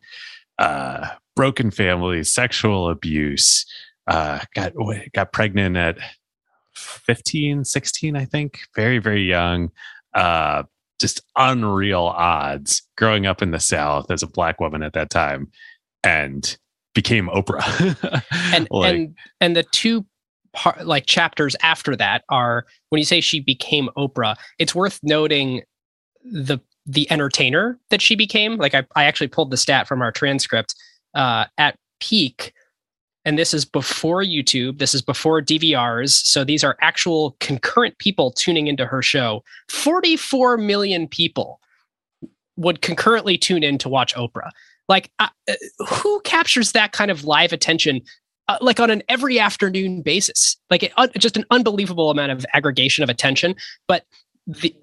uh broken family, sexual abuse, uh got got pregnant at 15, 16, I think, very very young. Uh just unreal odds growing up in the south as a black woman at that time and became Oprah. and like, and and the two part, like chapters after that are when you say she became Oprah, it's worth noting the the entertainer that she became. Like I, I actually pulled the stat from our transcript uh, at peak, and this is before YouTube. This is before DVRs. So these are actual concurrent people tuning into her show. Forty four million people would concurrently tune in to watch Oprah. Like, uh, who captures that kind of live attention uh, like on an every afternoon basis, like it, uh, just an unbelievable amount of aggregation of attention. But the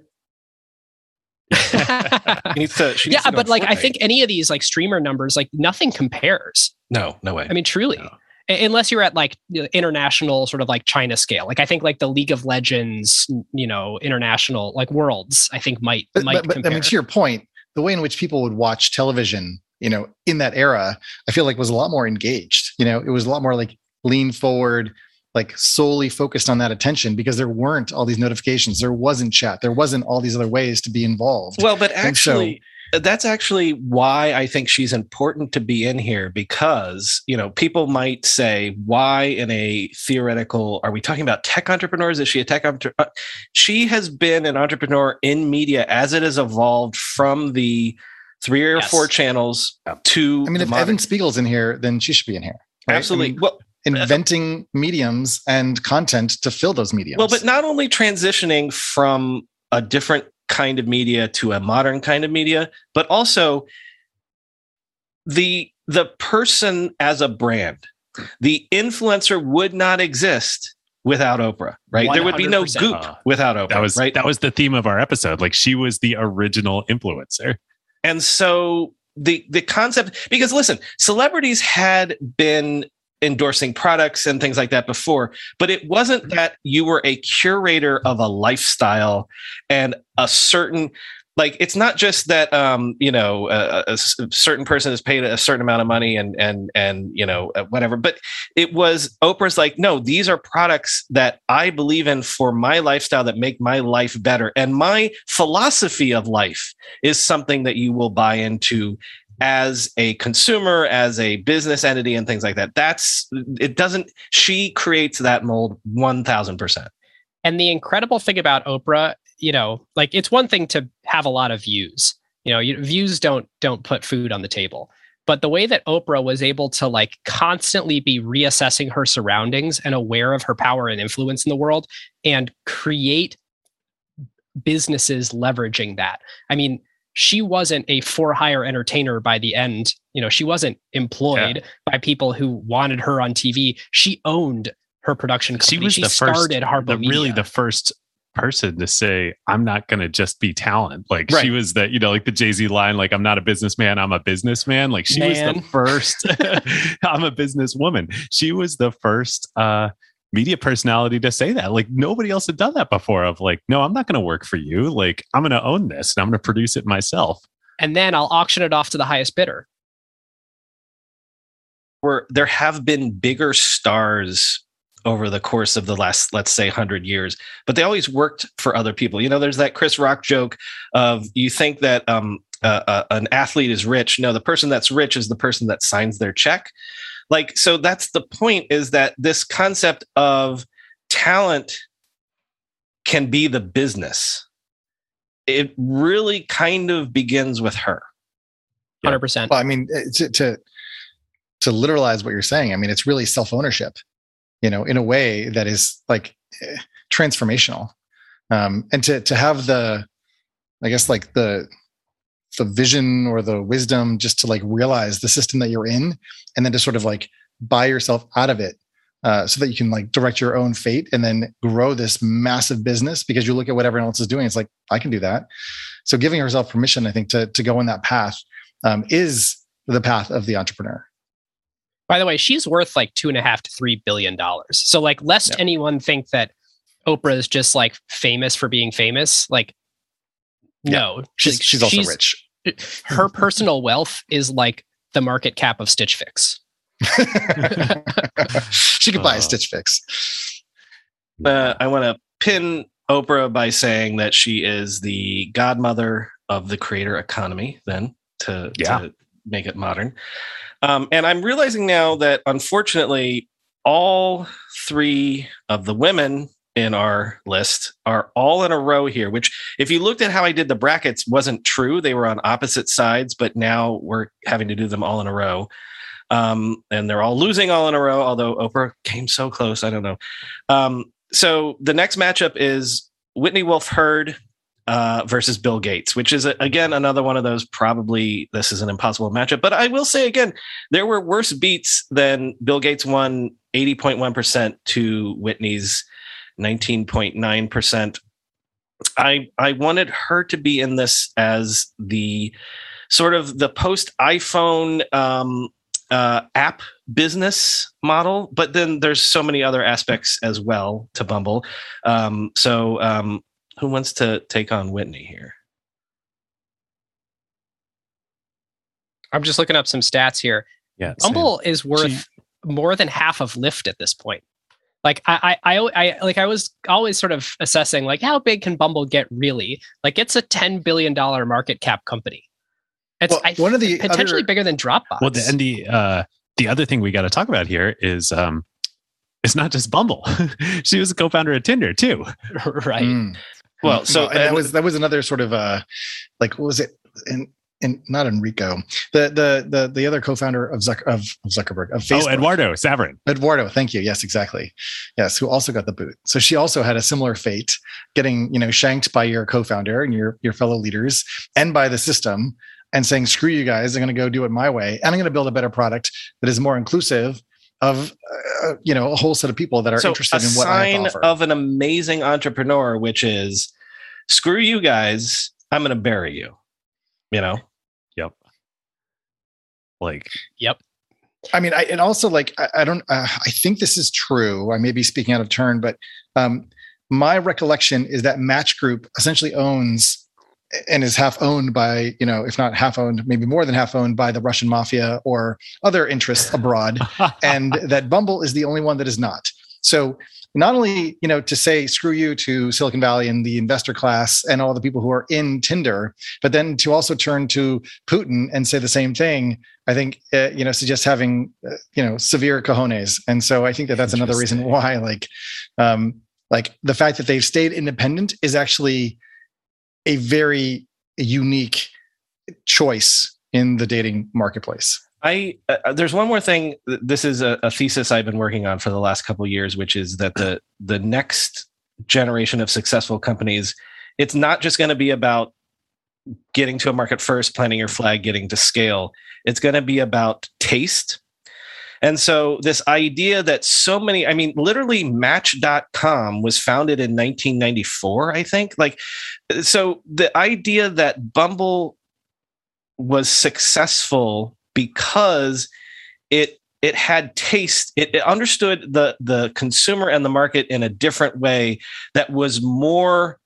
needs to, yeah, to but like I think any of these like streamer numbers, like nothing compares. No, no way. I mean, truly. No. Unless you're at like international sort of like China scale, like I think like the League of Legends, you know, international like worlds, I think might but, might. But, but I mean, to your point, the way in which people would watch television you know, in that era, I feel like was a lot more engaged. You know, it was a lot more like lean forward, like solely focused on that attention because there weren't all these notifications, there wasn't chat, there wasn't all these other ways to be involved. Well, but actually, that's actually why I think she's important to be in here because, you know, people might say, why in a theoretical, are we talking about tech entrepreneurs? Is she a tech entrepreneur? Uh, she has been an entrepreneur in media as it has evolved from the three or yes. four channels to. I mean, if modern- Evan Spiegel's in here, then she should be in here. Right? Absolutely. I mean, well, inventing mediums and content to fill those mediums. Well, but not only transitioning from a different kind of media to a modern kind of media, but also the the person as a brand. The influencer would not exist without Oprah, right? 100%. There would be no goop without Oprah. That was right. That was the theme of our episode. Like she was the original influencer. And so the the concept because listen, celebrities had been endorsing products and things like that before, but it wasn't mm-hmm. that you were a curator of a lifestyle and a certain like it's not just that um you know a, a, certain person is paid a certain amount of money and and and you know uh, whatever but it was oprah's like no these are products that i believe in for my lifestyle that make my life better and my philosophy of life is something that you will buy into as a consumer, as a business entity, and things like that. That's it. Doesn't she creates that mold one thousand percent? And the incredible thing about Oprah, you know, like it's one thing to have a lot of views. You know, you, views don't don't put food on the table. But the way that Oprah was able to like constantly be reassessing her surroundings and aware of her power and influence in the world and create businesses leveraging that. I mean, she wasn't a for hire entertainer by the end. You know, she wasn't employed yeah. by people who wanted her on TV. She owned her production company. She was she the started first, the, really the first person to say, I'm not going to just be talent. Like right. she was that, you know, like the Jay Z line, like, I'm not a businessman, I'm a businessman. Like she Man. was the first, I'm a businesswoman. She was the first, uh, media personality to say that. Like nobody else had done that before. Of like, no, I'm not going to work for you. Like I'm going to own this and I'm going to produce it myself. And then I'll auction it off to the highest bidder. Where there have been bigger stars over the course of the last, let's say, 100 years, but they always worked for other people. You know, there's that Chris Rock joke of you think that um, uh, uh, an athlete is rich. No, the person that's rich is the person that signs their check. Like so that's the point is that this concept of talent can be the business. It really kind of begins with her. 100% well i mean eh, to, to to literalize what you're saying i mean it's really self-ownership you know in a way that is like transformational. Um and to to have the i guess like the the vision or the wisdom just to like realize the system that you're in and then to sort of like buy yourself out of it uh, so that you can like direct your own fate and then grow this massive business because you look at what everyone else is doing it's like i can do that. So giving yourself permission i think to, to go in that path um, is the path of the entrepreneur by the way she's worth like two and a half to three billion dollars so like lest yeah. anyone think that oprah is just like famous for being famous like no, she's, she's also she's, rich her personal wealth is like the market cap of Stitch Fix. she could buy a uh. Stitch Fix. Uh, I want to pin Oprah by saying that she is the godmother of the creator economy, then to, yeah. to make it modern. Um, and I'm realizing now that unfortunately, all three of the women in our list are all in a row here, which if you looked at how I did the brackets wasn't true. They were on opposite sides, but now we're having to do them all in a row. Um, and they're all losing all in a row, although Oprah came so close. I don't know. Um, so the next matchup is Whitney Wolfe Herd uh, versus Bill Gates, which is again another one of those probably this is an impossible matchup. But I will say again, there were worse beats than Bill Gates won 80.1% to Whitney's 19.9%. I I wanted her to be in this as the sort of the post iPhone um, uh, app business model, but then there's so many other aspects as well to Bumble. Um, so um, who wants to take on Whitney here? I'm just looking up some stats here. Yeah, Bumble same. is worth she, more than half of Lyft at this point like I, I, I, I, like I was always sort of assessing like how big can Bumble get really? Like it's a ten billion dollar market cap company. It's well, I, one of the potentially other, bigger than Dropbox. Well, the, and the uh, the other thing we got to talk about here is um, it's not just Bumble. she was a co-founder of Tinder too. right. Mm. Well, so and that was that was another sort of uh, like what was it? And and not Enrico, the the the the other co-founder of, Zuck, of Zuckerberg of oh, Facebook. Oh, Eduardo Saverin. Eduardo, thank you. Yes, exactly. Yes, who also got the boot. So she also had a similar fate, getting you know shanked by your co-founder and your your fellow leaders and by the system, and saying, "Screw you guys! I'm going to go do it my way, and I'm going to build a better product that is more inclusive." Of uh, you know a whole set of people that are so interested in what I have to offer. of an amazing entrepreneur, which is screw you guys, I'm going to bury you. You know, Yep. like, yep. I mean, I, and also like, I, I don't, uh, I think this is true. I may be speaking out of turn, but um, my recollection is that Match Group essentially owns and is half owned by, you know, if not half owned, maybe more than half owned by the Russian mafia or other interests abroad, and that Bumble is the only one that is not. So not only you know to say screw you to Silicon Valley and the investor class and all the people who are in Tinder, but then to also turn to Putin and say the same thing. I think uh, you know suggests having uh, you know severe cojones, and so I think that that's another reason why like um, like the fact that they've stayed independent is actually a very unique choice in the dating marketplace. I uh, uh, there's one more thing. This is a, a, thesis I've been working on for the last couple years, which is that the the next generation of successful companies, it's not just going to be about getting to a market first, planting your flag, getting to scale. It's going to be about taste. And so this idea that so many, I mean, literally match.com was founded in 1994, I think. Like, so the idea that Bumble was successful because it it had taste it, it, understood the the consumer and the market in a different way that was more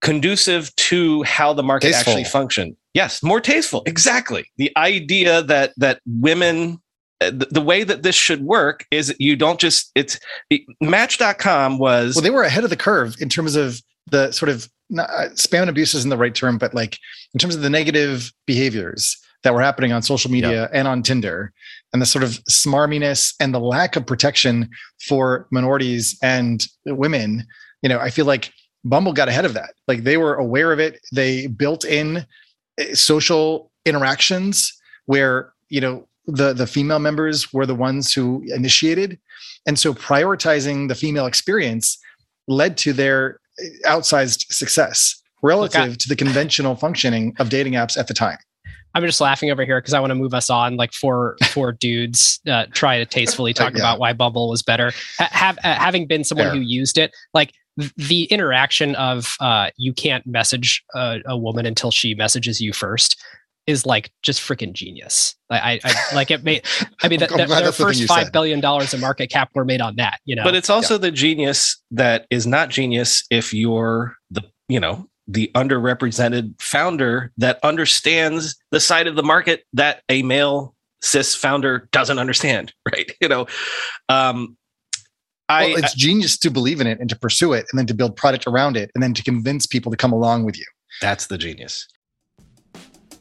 conducive to how the market tasteful. actually functioned yes more tasteful exactly the idea that that women the, the way that this should work is you don't just it's it, match.com was well they were ahead of the curve in terms of the sort of not, uh, spam and abuse isn't the right term but like in terms of the negative behaviors that were happening on social media yep. and on Tinder, and the sort of smarminess and the lack of protection for minorities and women. You know, I feel like Bumble got ahead of that. Like they were aware of it. They built in eh, social interactions where you know the the female members were the ones who initiated, and so prioritizing the female experience led to their eh, outsized success relative Look, I, to the conventional functioning of dating apps at the time. I'm just laughing over here because I want to move us on. Like four four dudes uh, try to tastefully talk yeah. about why Bumble was better. Ha- have uh, having been someone Fair. who used it, like the interaction of uh, you can't message a, a, woman until she messages you first is like just freaking genius. I, I, I like it made. I mean, that, that their first five billion dollars in market cap were made on that. You know, but it's also yeah. the genius that is not genius if you're the you know the underrepresented founder that understands the side of the market that a male cis founder doesn't understand right you know um I, well, it's I, genius to believe in it and to pursue it and then to build product around it and then to convince people to come along with you that's the genius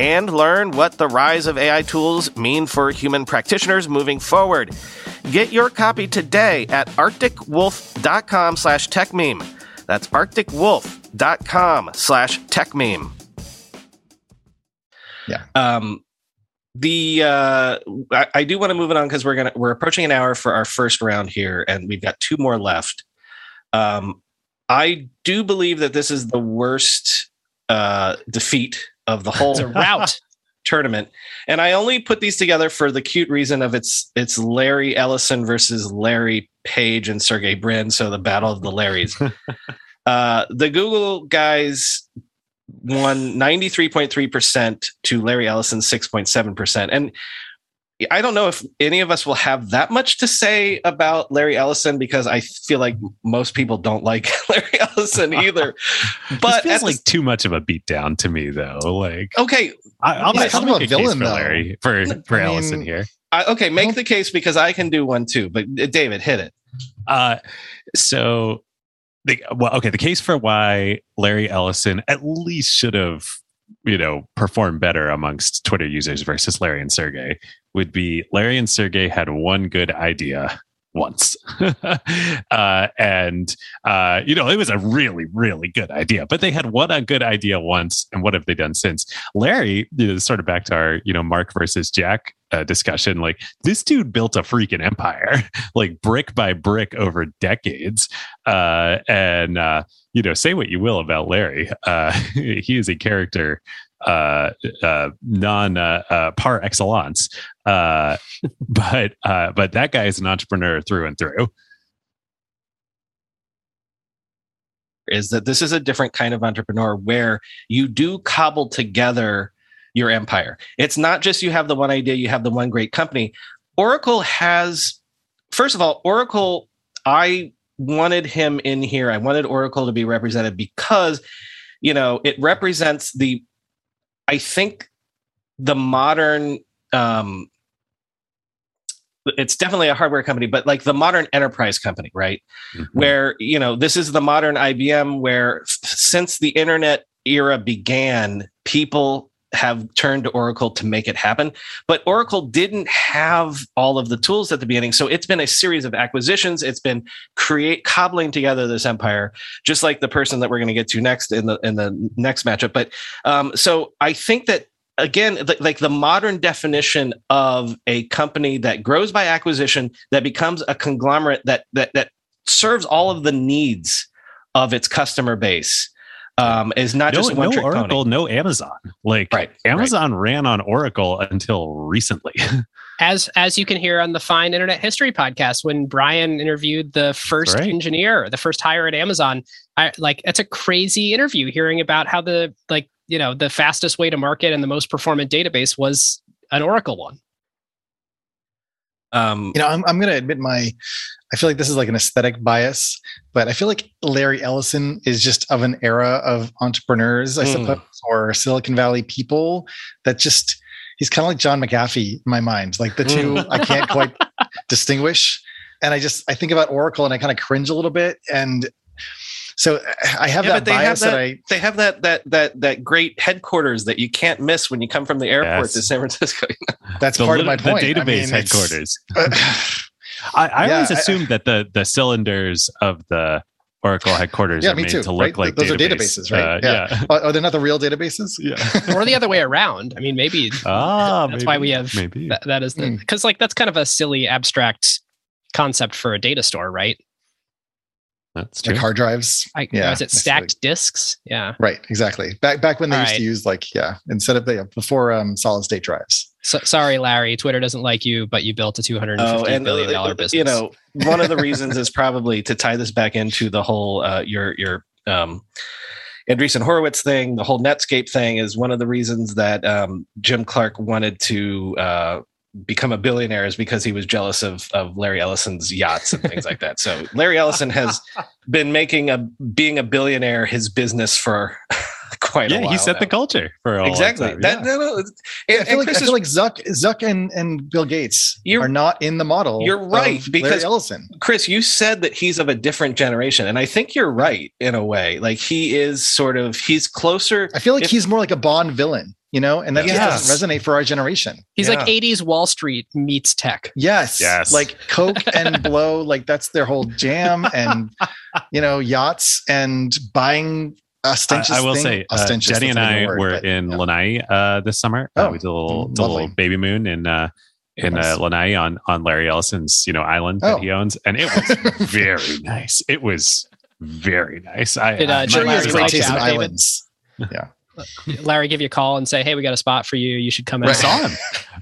and learn what the rise of AI tools mean for human practitioners moving forward. Get your copy today at arcticwolf.com slash techmeme. That's arcticwolf.com slash techmeme. Yeah. Um, the uh, I, I do want to move it on because we're gonna we're approaching an hour for our first round here, and we've got two more left. Um, I do believe that this is the worst uh, defeat of the whole route. tournament. And I only put these together for the cute reason of it's it's Larry Ellison versus Larry Page and Sergey Brin, so the battle of the Larrys. uh, the Google guys won 93.3% to Larry Ellison's 6.7%. And I don't know if any of us will have that much to say about Larry Ellison because I feel like most people don't like Larry Ellison either. But But this feels like too much of a beatdown to me, though. Like, okay, I, I'll, He's make, I'll make a a case villain, for though. Larry for for I Ellison mean- here. I, okay, make the case because I can do one too. But uh, David, hit it. Uh, so, the, well, okay. The case for why Larry Ellison at least should have, you know, perform better amongst Twitter users versus Larry and Sergey would be Larry and Sergey had one good idea once, uh, and uh, you know, it was a really, really good idea. But they had one a good idea once, and what have they done since? Larry, you know, sort of back to our, you know, Mark versus Jack uh, discussion. Like this dude built a freaking empire, like brick by brick over decades. Uh, and uh, you know, say what you will about Larry, uh, he is a character uh uh non par excellence uh but uh but that guy is an entrepreneur through and through Is that this is a different kind of entrepreneur where you do cobble together your empire. It's not just you have the one idea, you have the one great company. Oracle has, first of all, Oracle, I wanted him in here. I wanted Oracle to be represented because, you know, it represents the, I think, the modern, um, it's definitely a hardware company, but like the modern enterprise company, right? where you know this is the modern IBM where since the internet era began people have turned to Oracle to make it happen. But Oracle didn't have all of the tools at the beginning. So it's been a series of acquisitions. It's been create cobbling together this empire just like the person that we're going to get to next in the in the next matchup. But um so I think that again like the modern definition of a company that grows by acquisition that becomes a conglomerate that that that serves all of the needs of its customer base um, is not no, just one no trick Oracle, pony. no Amazon. Like Right, Amazon ran on Oracle until recently. as as you can hear on the Fine Internet History podcast, when Brian interviewed the first right. engineer, the first hire at Amazon, I like it's a crazy interview hearing about how the like you know the fastest way to market and the most performant database was an Oracle one. Um, you know, I'm, I'm going to admit my, I feel like this is like an aesthetic bias, but I feel like Larry Ellison is just of an era of entrepreneurs, I Mm. suppose, or Silicon Valley people that just, he's kind of like John McAfee in my mind. Like the two, Mm. I can't quite distinguish. And I just, I think about Oracle and I kind of cringe a little bit. And so I have Yeah, that but they have bias that, that- I, they have that that that that great headquarters that you can't miss when you come from the airport Yes. to San Francisco. that's the, part of my point. the I database mean, it's- headquarters. I, I Yeah, always I- assumed that the the cylinders of the Oracle headquarters Yeah, are me made too, to look right? like Those are databases, right? Uh, Yeah. yeah. oh, they're not the real databases? Yeah. or the other way around. I mean, maybe Ah, That's maybe, why we have maybe. that, that is the Hmm. because like that's kind of a silly abstract concept for a data store, right? That's true. Like hard drives. I, Yeah, is it I see. stacked disks? Yeah. Right, exactly. Back back when they All used right. to use like yeah, instead of the before um, solid state drives. So, sorry, Larry. Twitter doesn't like you, but you built a two hundred and Oh, fifty and billion uh, dollar business. you know, one of the reasons is probably to tie this back into the whole uh, your your um, Andreessen Horowitz thing, the whole Netscape thing is one of the reasons that um, Jim Clark wanted to uh, become a billionaire is because he was jealous of of Larry Ellison's yachts and things like that. So Larry Ellison has been making a being a billionaire his business for quite a yeah, he set the culture for exactly. That Yeah. no, no, it's- I and, feel like I is feel like Zuck Zuck and, and Bill Gates are not in the model. You're right, because- Larry Ellison. Chris, you said that he's of a different generation, and I think you're right in a way. Like he is sort of he's closer. I feel like If- he's more like a Bond villain, you know, and that Yes. just doesn't resonate for our generation. He's Yeah. like '80s Wall Street meets tech. Yes, Yes. like Coke and blow, like that's their whole jam, and you know, yachts and buying ostentatious. I, I will thing? say, uh, Jenny and I word, were but, in yeah. Lanai uh, this summer. Uh, Oh, we did a little, mm, did a little baby moon in uh, in Nice. uh, Lanai on on Larry Ellison's you know island that Oh. he owns, and it was very nice. It was very nice. I, Did, uh, I- Did Sure, he has great reach taste in out, David? Islands. Larry give you a call and say, "Hey, we got a spot for you. You should come I out." saw him.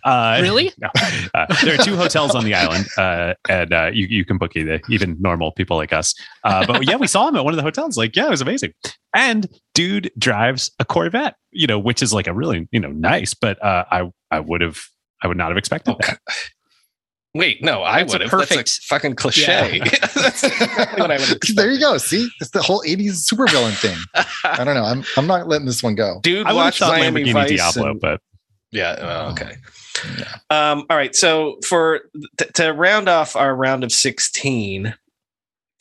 Uh, Really? No. Uh, there are two hotels on the island, uh, and uh, you you can book either, even normal people like us. Uh, but yeah, we saw him at one of the hotels. Like, yeah, it was amazing. And dude drives a Corvette, you know, which is like a really you know nice. But uh, I I would have I would not have expected Okay. that. Wait, no, I would have. That's perfect- a fucking cliche. That's exactly what I would there you go. See, it's the whole '80s supervillain thing. I don't know. I'm I'm not letting this one go. Dude, I would have watch thought Miami Lamborghini Vice Diablo, and- but Yeah. oh, okay. Yeah. Um, all right. So for t- to round off our round of sixteen,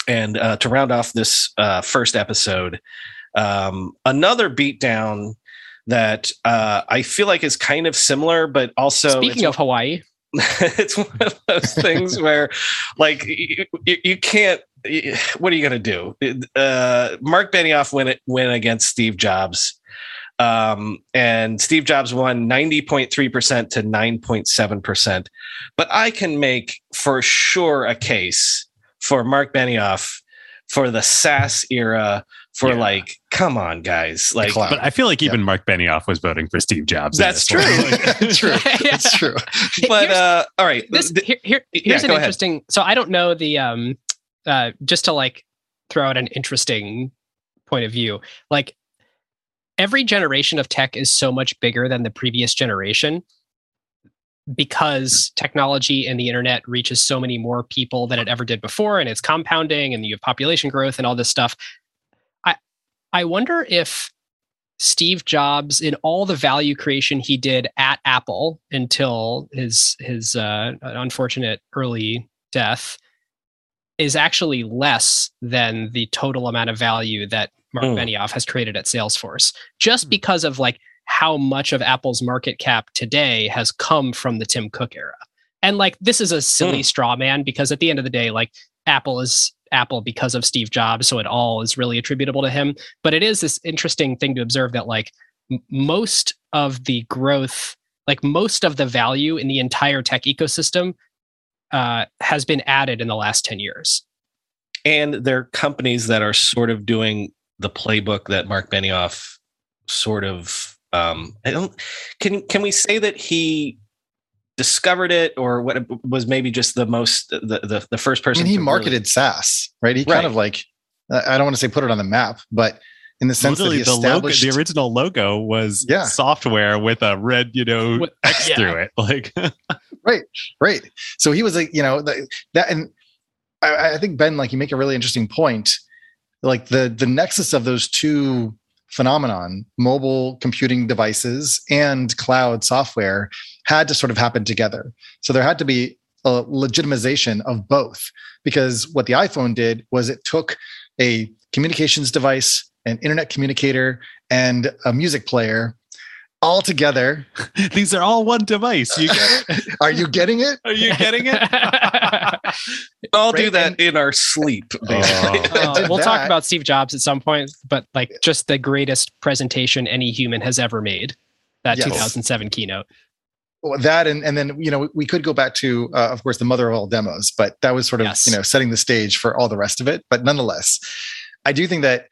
and uh, to round off this uh, first episode, um, another beatdown that uh, I feel like is kind of similar, but also Speaking of Hawaii, it's one of those things where, like, you, you, you can't. What are you going to do? Uh, Mark Benioff went went against Steve Jobs um, and Steve Jobs won 90.3% to 9.7%. But I can make for sure a case for Mark Benioff for the SaaS era for Yeah. like, come on, guys. Like, cloud. but I feel like even Mark Benioff was voting for Steve Jobs. That's this one. true. true. It's true. but Here's- uh, all right. this th- here, here yeah, here's an go ahead. interesting so i don't know the um uh just to like throw out an interesting point of view like every generation of tech is so much bigger than the previous generation because technology and the internet reaches so many more people than it ever did before and it's compounding and you have population growth and all this stuff i i wonder if Steve Jobs in all the value creation he did at Apple until his his uh, unfortunate early death is actually less than the total amount of value that Mark Hmm. Benioff has created at Salesforce, just because of like how much of Apple's market cap today has come from the Tim Cook era. And like this is a silly Hmm. straw man because at the end of the day, like Apple is Apple because of Steve Jobs, so it all is really attributable to him. But it is this interesting thing to observe that like m- most of the growth like most of the value in the entire tech ecosystem uh, has been added in the last 10 years. And there are companies that are sort of doing the playbook that Mark Benioff sort of um I don't can can we say that he discovered it or what was maybe just the most the the, the first I person mean, he to really- marketed SaaS, right? He Right. kind of like I don't want to say put it on the map, but in the sense Literally, that he the logo, the original logo was Yeah. software with a red, you know, With- X yeah. through it. Like, Right, Right. So he was like, you know, the, that, and I, I think Ben, like, you make a really interesting point. Like the the nexus of those two phenomenon, mobile computing devices and cloud software, had to sort of happen together. So there had to be a legitimization of both, because what the iPhone did was it took a communications device, an internet communicator, and a music player all together. these are all one device. You get it? Are you getting it? Are you getting it? all do Right, that and- in our sleep basically. Oh. Uh, we'll talk about steve jobs at some point but like just the greatest presentation any human has ever made that Yes. 2007 keynote Well, that and and then you know we could go back to uh, of course the mother of all demos but that was sort of Yes. you know setting the stage for all the rest of it but nonetheless i do think that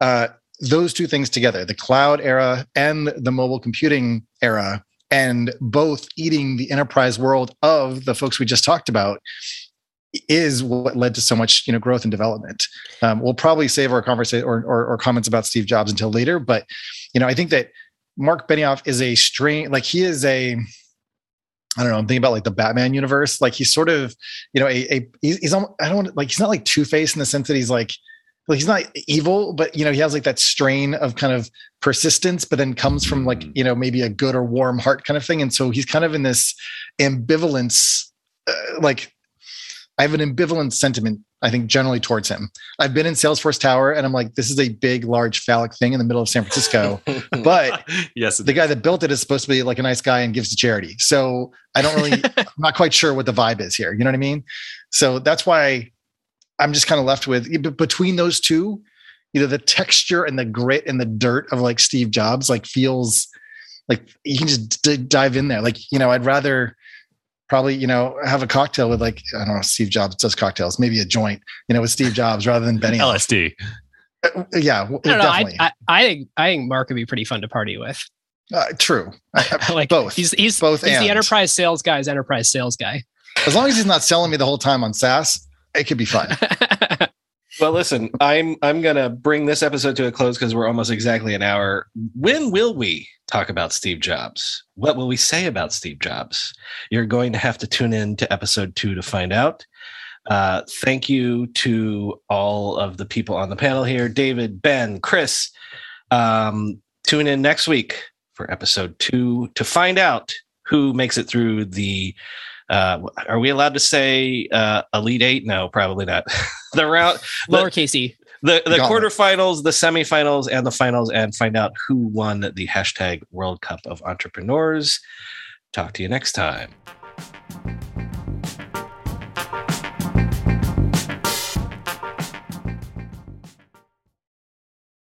uh, those two things together the cloud era and the mobile computing era and both eating the enterprise world of the folks we just talked about is what led to so much you know growth and development um, we'll probably save our conversation or, or, or comments about steve jobs until later but you know i think that mark benioff is a strain like he is a I don't know. I'm thinking about like the Batman universe. Like he's sort of, you know, a, a he's, he's almost, I don't want to, like he's not like Two Face in the sense that he's like, like he's not evil, but you know, he has like that strain of kind of persistence, but then comes from like you know maybe a good or warm heart kind of thing. And so he's kind of in this ambivalence. Uh, like I have an ambivalent sentiment. I think generally towards him. I've been in Salesforce Tower, and I'm like, this is a big, large phallic thing in the middle of San Francisco. but yes, the guy that built it is supposed to be like a nice guy and gives to charity. So I don't really, I'm not quite sure what the vibe is here. You know what I mean? So that's why I'm just kind of left with between those two. you know the texture and the grit and the dirt of like Steve Jobs like feels like you can just d- dive in there. Like you know, I'd rather probably you know have a cocktail with like I don't know Steve Jobs does cocktails, maybe a joint, you know, with Steve Jobs rather than Benny. LSD. Uh, yeah, w- I don't know. I, definitely. I, I think I think Mark would be pretty fun to party with. uh, true. like Both. He's he's Both he's and. the enterprise sales guy's enterprise sales guy. As long as he's not selling me the whole time on SaaS, it could be fun. Well, listen, I'm I'm gonna bring this episode to a close because we're almost exactly an hour. When will we talk about Steve Jobs? What will we say about Steve Jobs? You're going to have to tune in to episode two to find out. Uh, thank you to all of the people on the panel here David, Ben, Chris. Um, tune in next week for episode two to find out who makes it through the. Uh, are we allowed to say uh, Elite Eight? No, probably not. the route, the, Lowercase e. the, the Gauntlet. quarterfinals, the semifinals, and the finals, and find out who won the hashtag World Cup of Entrepreneurs. Talk to you next time.